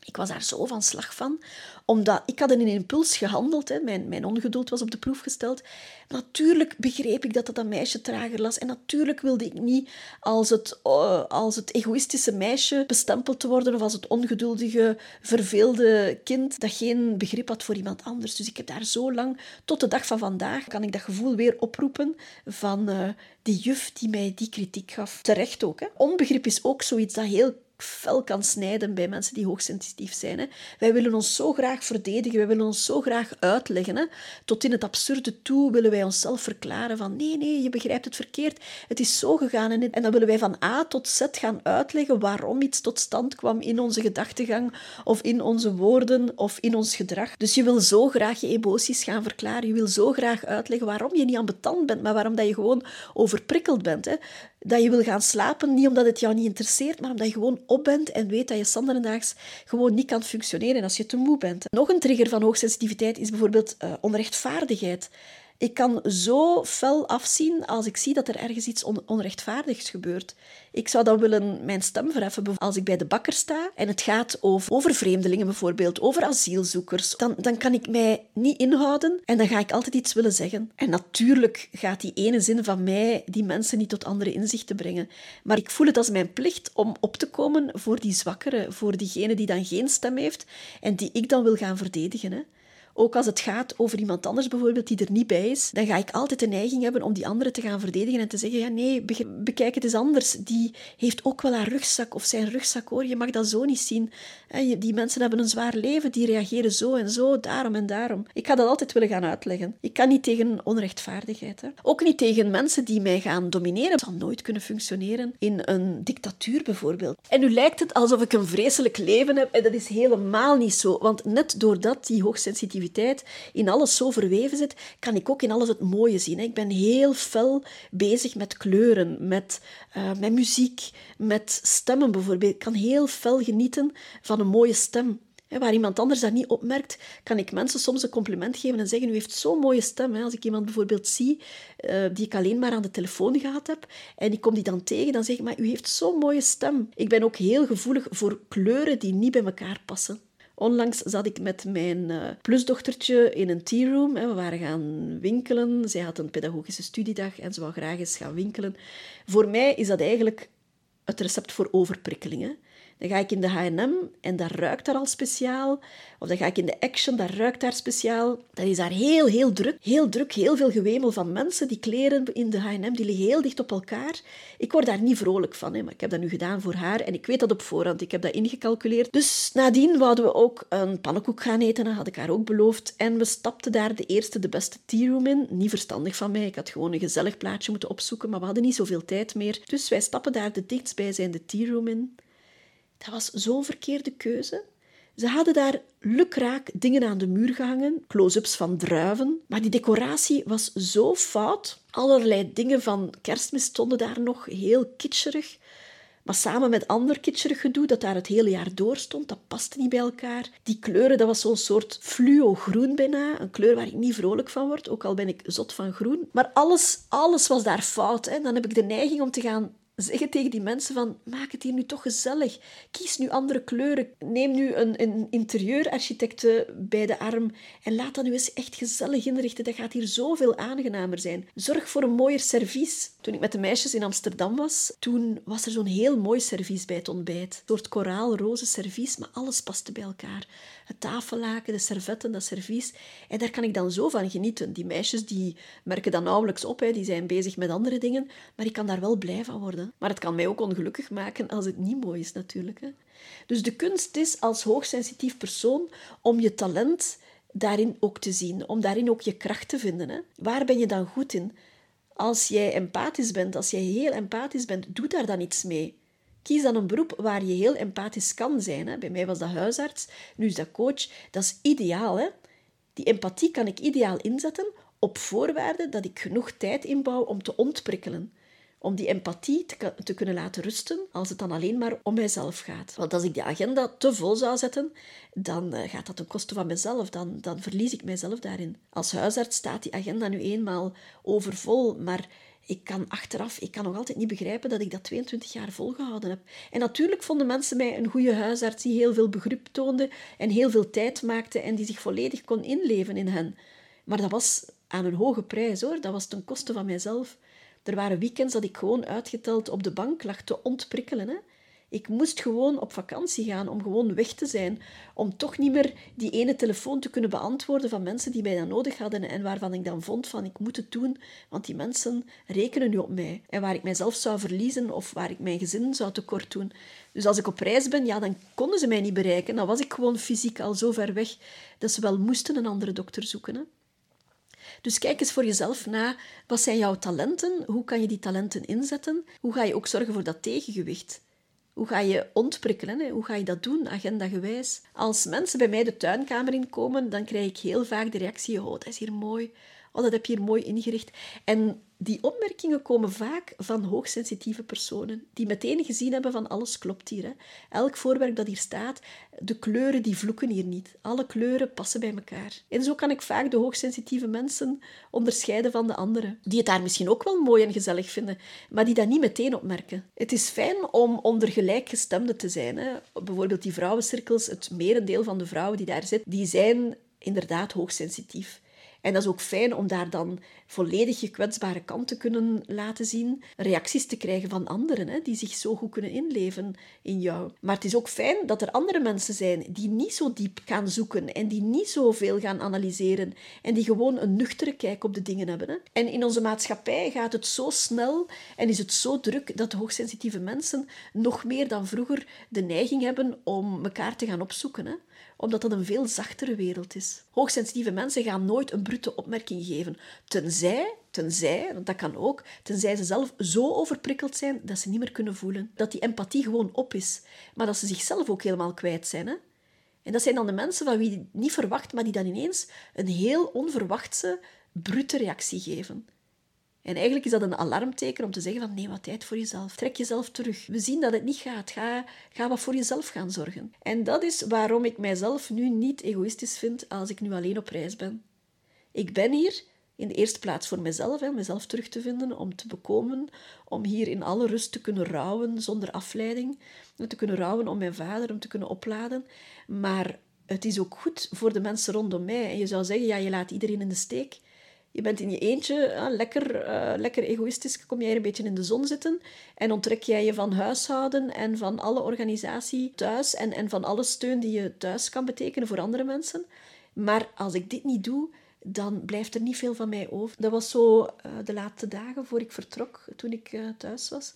S1: Ik was daar zo van slag van, omdat ik had in een impuls gehandeld. Hè. Mijn, mijn ongeduld was op de proef gesteld. Natuurlijk begreep ik dat dat een meisje trager las. En natuurlijk wilde ik niet als het, uh, als het egoïstische meisje bestempeld te worden of als het ongeduldige, verveelde kind dat geen begrip had voor iemand anders. Dus ik heb daar zo lang, tot de dag van vandaag, kan ik dat gevoel weer oproepen van uh, die juf die mij die kritiek gaf. Terecht ook. Hè. Onbegrip is ook zoiets dat heel fel kan snijden bij mensen die hoogsensitief zijn. Hè. Wij willen ons zo graag verdedigen, wij willen ons zo graag uitleggen. Hè. Tot in het absurde toe willen wij onszelf verklaren van nee, nee, je begrijpt het verkeerd. Het is zo gegaan. En, en dan willen wij van A tot Z gaan uitleggen waarom iets tot stand kwam in onze gedachtegang of in onze woorden of in ons gedrag. Dus je wil zo graag je emoties gaan verklaren. Je wil zo graag uitleggen waarom je niet ambetant bent, maar waarom dat je gewoon overprikkeld bent. Hè dat je wil gaan slapen, niet omdat het jou niet interesseert, maar omdat je gewoon op bent en weet dat je standaardaags gewoon niet kan functioneren als je te moe bent. Nog een trigger van hoogsensitiviteit is bijvoorbeeld uh, onrechtvaardigheid. Ik kan zo fel afzien als ik zie dat er ergens iets onrechtvaardigs gebeurt. Ik zou dan willen mijn stem verheffen als ik bij de bakker sta en het gaat over, vreemdelingen bijvoorbeeld, over asielzoekers. Dan, dan kan ik mij niet inhouden en dan ga ik altijd iets willen zeggen. En natuurlijk gaat die ene zin van mij die mensen niet tot andere inzichten brengen. Maar ik voel het als mijn plicht om op te komen voor die zwakkere, voor diegene die dan geen stem heeft en die ik dan wil gaan verdedigen. Hè. Ook als het gaat over iemand anders bijvoorbeeld die er niet bij is, dan ga ik altijd de neiging hebben om die andere te gaan verdedigen en te zeggen, ja nee, bekijk het eens anders. Die heeft ook wel haar rugzak of zijn rugzak hoor, je mag dat zo niet zien. Die mensen hebben een zwaar leven, die reageren zo en zo, daarom en daarom. Ik ga dat altijd willen gaan uitleggen. Ik kan niet tegen onrechtvaardigheid. Hè. Ook niet tegen mensen die mij gaan domineren. Het zal nooit kunnen functioneren in een dictatuur bijvoorbeeld. En nu lijkt het alsof ik een vreselijk leven heb en dat is helemaal niet zo. Want net doordat die in alles zo verweven zit, kan ik ook in alles het mooie zien. Ik ben heel fel bezig met kleuren, met, uh, met muziek, met stemmen bijvoorbeeld. Ik kan heel fel genieten van een mooie stem. Waar iemand anders dat niet opmerkt, kan ik mensen soms een compliment geven en zeggen: U heeft zo'n mooie stem. Als ik iemand bijvoorbeeld zie uh, die ik alleen maar aan de telefoon gehad heb en ik kom die dan tegen, dan zeg ik: Maar u heeft zo'n mooie stem. Ik ben ook heel gevoelig voor kleuren die niet bij elkaar passen. Onlangs zat ik met mijn uh, plusdochtertje in een tea room. We waren gaan winkelen. Zij had een pedagogische studiedag en ze wou graag eens gaan winkelen. Voor mij is dat eigenlijk het recept voor overprikkelingen. Dan ga ik in de H&M en dat ruikt daar al speciaal. Of dan ga ik in de Action, dat ruikt daar speciaal. Dat is daar heel, heel druk. Heel druk, heel veel gewemel van mensen. Die kleren in de H&M, die liggen heel dicht op elkaar. Ik word daar niet vrolijk van, hè, maar ik heb dat nu gedaan voor haar. En ik weet dat op voorhand. Ik heb dat ingecalculeerd. Dus nadien wouden we ook een pannenkoek gaan eten. Dat had ik haar ook beloofd. En we stapten daar de eerste, de beste tea room in. Niet verstandig van mij. Ik had gewoon een gezellig plaatje moeten opzoeken, maar we hadden niet zoveel tijd meer. Dus wij stappen daar de dichtstbijzijnde tea room in. Dat was zo'n verkeerde keuze. Ze hadden daar lukraak dingen aan de muur gehangen, close-ups van druiven, maar die decoratie was zo fout. Allerlei dingen van kerstmis stonden daar nog, heel kitscherig. Maar samen met ander kitscherig gedoe dat daar het hele jaar door stond, dat paste niet bij elkaar. Die kleuren, dat was zo'n soort fluo-groen bijna. Een kleur waar ik niet vrolijk van word, ook al ben ik zot van groen. Maar alles, alles was daar fout. Hè. Dan heb ik de neiging om te gaan zeggen tegen die mensen van maak het hier nu toch gezellig. Kies nu andere kleuren. Neem nu een, een interieurarchitect bij de arm en laat dat nu eens echt gezellig inrichten. Dat gaat hier zoveel aangenamer zijn. Zorg voor een mooier servies. Toen ik met de meisjes in Amsterdam was, toen was er zo'n heel mooi servies bij het ontbijt. Een soort koraalroze servies, maar alles paste bij elkaar. Het tafellaken, de servetten, dat servies. En daar kan ik dan zo van genieten. Die meisjes die merken dat nauwelijks op, hè. die zijn bezig met andere dingen, maar ik kan daar wel blij van worden. Maar het kan mij ook ongelukkig maken als het niet mooi is natuurlijk. Hè. Dus de kunst is als hoogsensitief persoon om je talent daarin ook te zien, om daarin ook je kracht te vinden. Hè. Waar ben je dan goed in? Als jij empathisch bent, als jij heel empathisch bent, doe daar dan iets mee. Kies dan een beroep waar je heel empathisch kan zijn. Bij mij was dat huisarts, nu is dat coach. Dat is ideaal. Hè. Die empathie kan ik ideaal inzetten op voorwaarde dat ik genoeg tijd inbouw om te ontprikkelen om die empathie te, te, kunnen laten rusten als het dan alleen maar om mijzelf gaat. Want als ik die agenda te vol zou zetten, dan uh, gaat dat ten koste van mezelf. Dan, dan verlies ik mijzelf daarin. Als huisarts staat die agenda nu eenmaal overvol, maar ik kan achteraf, ik kan nog altijd niet begrijpen dat ik dat 22 jaar volgehouden heb. En natuurlijk vonden mensen mij een goede huisarts die heel veel begrip toonde en heel veel tijd maakte en die zich volledig kon inleven in hen. Maar dat was aan een hoge prijs hoor, dat was ten koste van mijzelf. Er waren weekends dat ik gewoon uitgeteld op de bank lag te ontprikkelen. Hè. Ik moest gewoon op vakantie gaan om gewoon weg te zijn. Om toch niet meer die ene telefoon te kunnen beantwoorden van mensen die mij dan nodig hadden en waarvan ik dan vond van ik moet het doen, want die mensen rekenen nu op mij. En waar ik mijzelf zou verliezen of waar ik mijn gezin zou tekort doen. Dus als ik op reis ben, ja, dan konden ze mij niet bereiken. Dan was ik gewoon fysiek al zo ver weg dat ze wel moesten een andere dokter zoeken. Hè. Dus kijk eens voor jezelf na, wat zijn jouw talenten? Hoe kan je die talenten inzetten? Hoe ga je ook zorgen voor dat tegengewicht? Hoe ga je ontprikkelen? Hoe ga je dat doen, agendagewijs? Als mensen bij mij de tuinkamer inkomen, dan krijg ik heel vaak de reactie: Oh, dat is hier mooi. Oh, dat heb je hier mooi ingericht. En die opmerkingen komen vaak van hoogsensitieve personen, die meteen gezien hebben van alles klopt hier. Hè. Elk voorwerp dat hier staat, de kleuren die vloeken hier niet. Alle kleuren passen bij elkaar. En zo kan ik vaak de hoogsensitieve mensen onderscheiden van de anderen, die het daar misschien ook wel mooi en gezellig vinden, maar die dat niet meteen opmerken. Het is fijn om onder gelijkgestemden te zijn. Hè. Bijvoorbeeld die vrouwencirkels, het merendeel van de vrouwen die daar zitten, die zijn inderdaad hoogsensitief. En dat is ook fijn om daar dan volledig je kwetsbare kant te kunnen laten zien, reacties te krijgen van anderen hè, die zich zo goed kunnen inleven in jou. Maar het is ook fijn dat er andere mensen zijn die niet zo diep gaan zoeken en die niet zoveel gaan analyseren en die gewoon een nuchtere kijk op de dingen hebben. Hè. En in onze maatschappij gaat het zo snel en is het zo druk dat hoogsensitieve mensen nog meer dan vroeger de neiging hebben om elkaar te gaan opzoeken. Hè omdat dat een veel zachtere wereld is. Hoogsensitieve mensen gaan nooit een brute opmerking geven, tenzij, tenzij, want dat kan ook, tenzij ze zelf zo overprikkeld zijn dat ze niet meer kunnen voelen. Dat die empathie gewoon op is, maar dat ze zichzelf ook helemaal kwijt zijn. Hè? En dat zijn dan de mensen van wie niet verwacht, maar die dan ineens een heel onverwachte, brute reactie geven. En eigenlijk is dat een alarmteken om te zeggen van nee, wat tijd voor jezelf. Trek jezelf terug. We zien dat het niet gaat. Ga, ga wat voor jezelf gaan zorgen. En dat is waarom ik mijzelf nu niet egoïstisch vind als ik nu alleen op reis ben. Ik ben hier in de eerste plaats voor mezelf, hè, mezelf terug te vinden, om te bekomen, om hier in alle rust te kunnen rouwen zonder afleiding, om te kunnen rouwen om mijn vader, om te kunnen opladen. Maar het is ook goed voor de mensen rondom mij. En je zou zeggen, ja, je laat iedereen in de steek. Je bent in je eentje, lekker, uh, lekker egoïstisch, kom jij een beetje in de zon zitten en onttrek jij je van huishouden en van alle organisatie thuis en, en van alle steun die je thuis kan betekenen voor andere mensen. Maar als ik dit niet doe, dan blijft er niet veel van mij over. Dat was zo uh, de laatste dagen voor ik vertrok, toen ik uh, thuis was.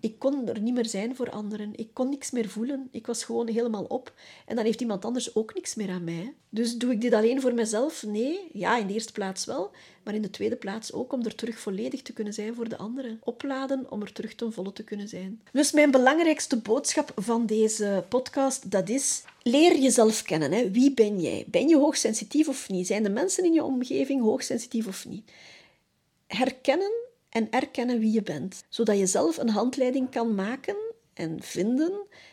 S1: Ik kon er niet meer zijn voor anderen. Ik kon niks meer voelen. Ik was gewoon helemaal op. En dan heeft iemand anders ook niks meer aan mij. Dus doe ik dit alleen voor mezelf? Nee. Ja, in de eerste plaats wel. Maar in de tweede plaats ook om er terug volledig te kunnen zijn voor de anderen. Opladen om er terug ten volle te kunnen zijn. Dus mijn belangrijkste boodschap van deze podcast, dat is... Leer jezelf kennen. Hè. Wie ben jij? Ben je hoogsensitief of niet? Zijn de mensen in je omgeving hoogsensitief of niet? Herkennen en erkennen wie je bent, zodat je zelf een handleiding kan maken en vinden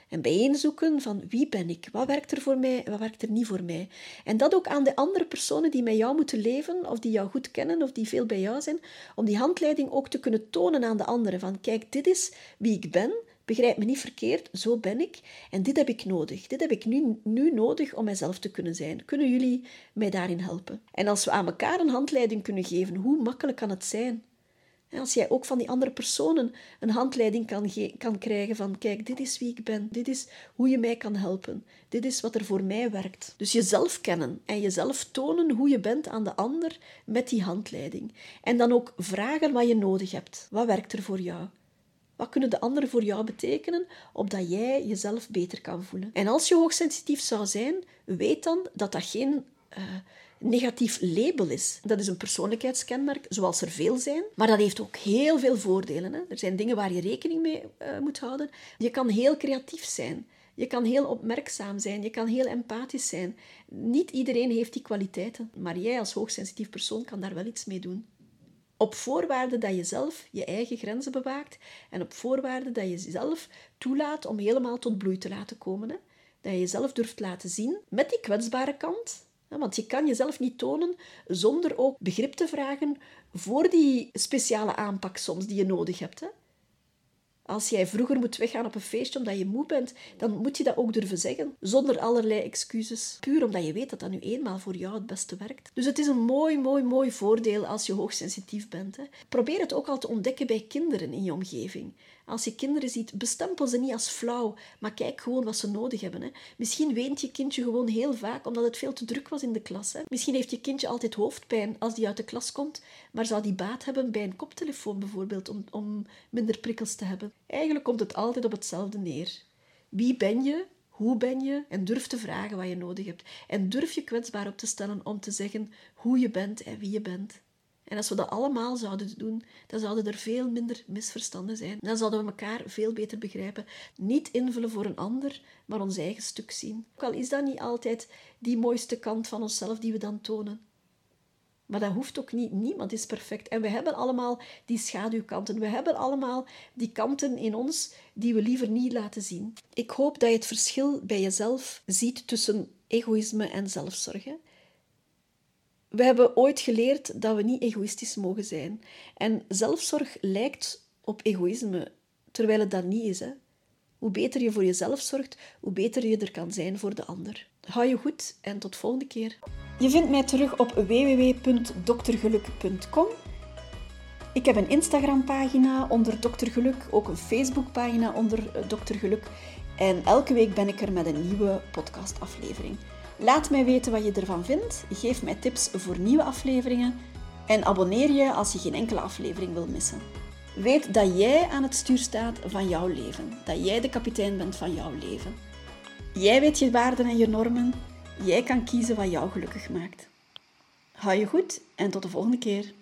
S1: en bijeenzoeken van wie ben ik, wat werkt er voor mij en wat werkt er niet voor mij. En dat ook aan de andere personen die met jou moeten leven of die jou goed kennen of die veel bij jou zijn, om die handleiding ook te kunnen tonen aan de anderen van kijk, dit is wie ik ben, begrijp me niet verkeerd, zo ben ik en dit heb ik nodig. Dit heb ik nu, nu nodig om mijzelf te kunnen zijn. Kunnen jullie mij daarin helpen? En als we aan elkaar een handleiding kunnen geven, hoe makkelijk kan het zijn? Als jij ook van die andere personen een handleiding kan, kan krijgen van kijk, dit is wie ik ben, dit is hoe je mij kan helpen, dit is wat er voor mij werkt. Dus jezelf kennen en jezelf tonen hoe je bent aan de ander met die handleiding. En dan ook vragen wat je nodig hebt. Wat werkt er voor jou? Wat kunnen de anderen voor jou betekenen, opdat jij jezelf beter kan voelen? En als je hoogsensitief zou zijn, weet dan dat dat geen... Uh, negatief label is. Dat is een persoonlijkheidskenmerk, zoals er veel zijn. Maar dat heeft ook heel veel voordelen. Hè. Er zijn dingen waar je rekening mee uh, moet houden. Je kan heel creatief zijn. Je kan heel opmerkzaam zijn. Je kan heel empathisch zijn. Niet iedereen heeft die kwaliteiten. Maar jij als hoogsensitief persoon kan daar wel iets mee doen. Op voorwaarde dat je zelf je eigen grenzen bewaakt en op voorwaarde dat je zelf toelaat om helemaal tot bloei te laten komen. Hè. Dat je jezelf durft laten zien met die kwetsbare kant, want je kan jezelf niet tonen zonder ook begrip te vragen voor die speciale aanpak soms die je nodig hebt. Hè? Als jij vroeger moet weggaan op een feestje omdat je moe bent, dan moet je dat ook durven zeggen, zonder allerlei excuses. Puur omdat je weet dat dat nu eenmaal voor jou het beste werkt. Dus het is een mooi, mooi, mooi voordeel als je hoogsensitief bent. Hè. Probeer het ook al te ontdekken bij kinderen in je omgeving. Als je kinderen ziet, bestempel ze niet als flauw, maar kijk gewoon wat ze nodig hebben. Hè. Misschien weent je kindje gewoon heel vaak omdat het veel te druk was in de klas. Hè. Misschien heeft je kindje altijd hoofdpijn als die uit de klas komt, maar zou die baat hebben bij een koptelefoon bijvoorbeeld om, om minder prikkels te hebben. Eigenlijk komt het altijd op hetzelfde neer. Wie ben je? Hoe ben je? En durf te vragen wat je nodig hebt. En durf je kwetsbaar op te stellen om te zeggen hoe je bent en wie je bent. En als we dat allemaal zouden doen, dan zouden er veel minder misverstanden zijn. Dan zouden we elkaar veel beter begrijpen. Niet invullen voor een ander, maar ons eigen stuk zien. Ook al is dat niet altijd die mooiste kant van onszelf die we dan tonen. Maar dat hoeft ook niet. Niemand is perfect. En we hebben allemaal die schaduwkanten. We hebben allemaal die kanten in ons die we liever niet laten zien. Ik hoop dat je het verschil bij jezelf ziet tussen egoïsme en zelfzorg. We hebben ooit geleerd dat we niet egoïstisch mogen zijn. En zelfzorg lijkt op egoïsme, terwijl het dat niet is. Hè? Hoe beter je voor jezelf zorgt, hoe beter je er kan zijn voor de ander. Hou je goed en tot volgende keer. Je vindt mij terug op www.doktergeluk.com Ik heb een Instagram-pagina onder Dr. Geluk, ook een Facebook-pagina onder Dr. Geluk. En elke week ben ik er met een nieuwe podcastaflevering. Laat mij weten wat je ervan vindt. Geef mij tips voor nieuwe afleveringen. En abonneer je als je geen enkele aflevering wil missen. Weet dat jij aan het stuur staat van jouw leven. Dat jij de kapitein bent van jouw leven. Jij weet je waarden en je normen. Jij kan kiezen wat jou gelukkig maakt. Hou je goed en tot de volgende keer.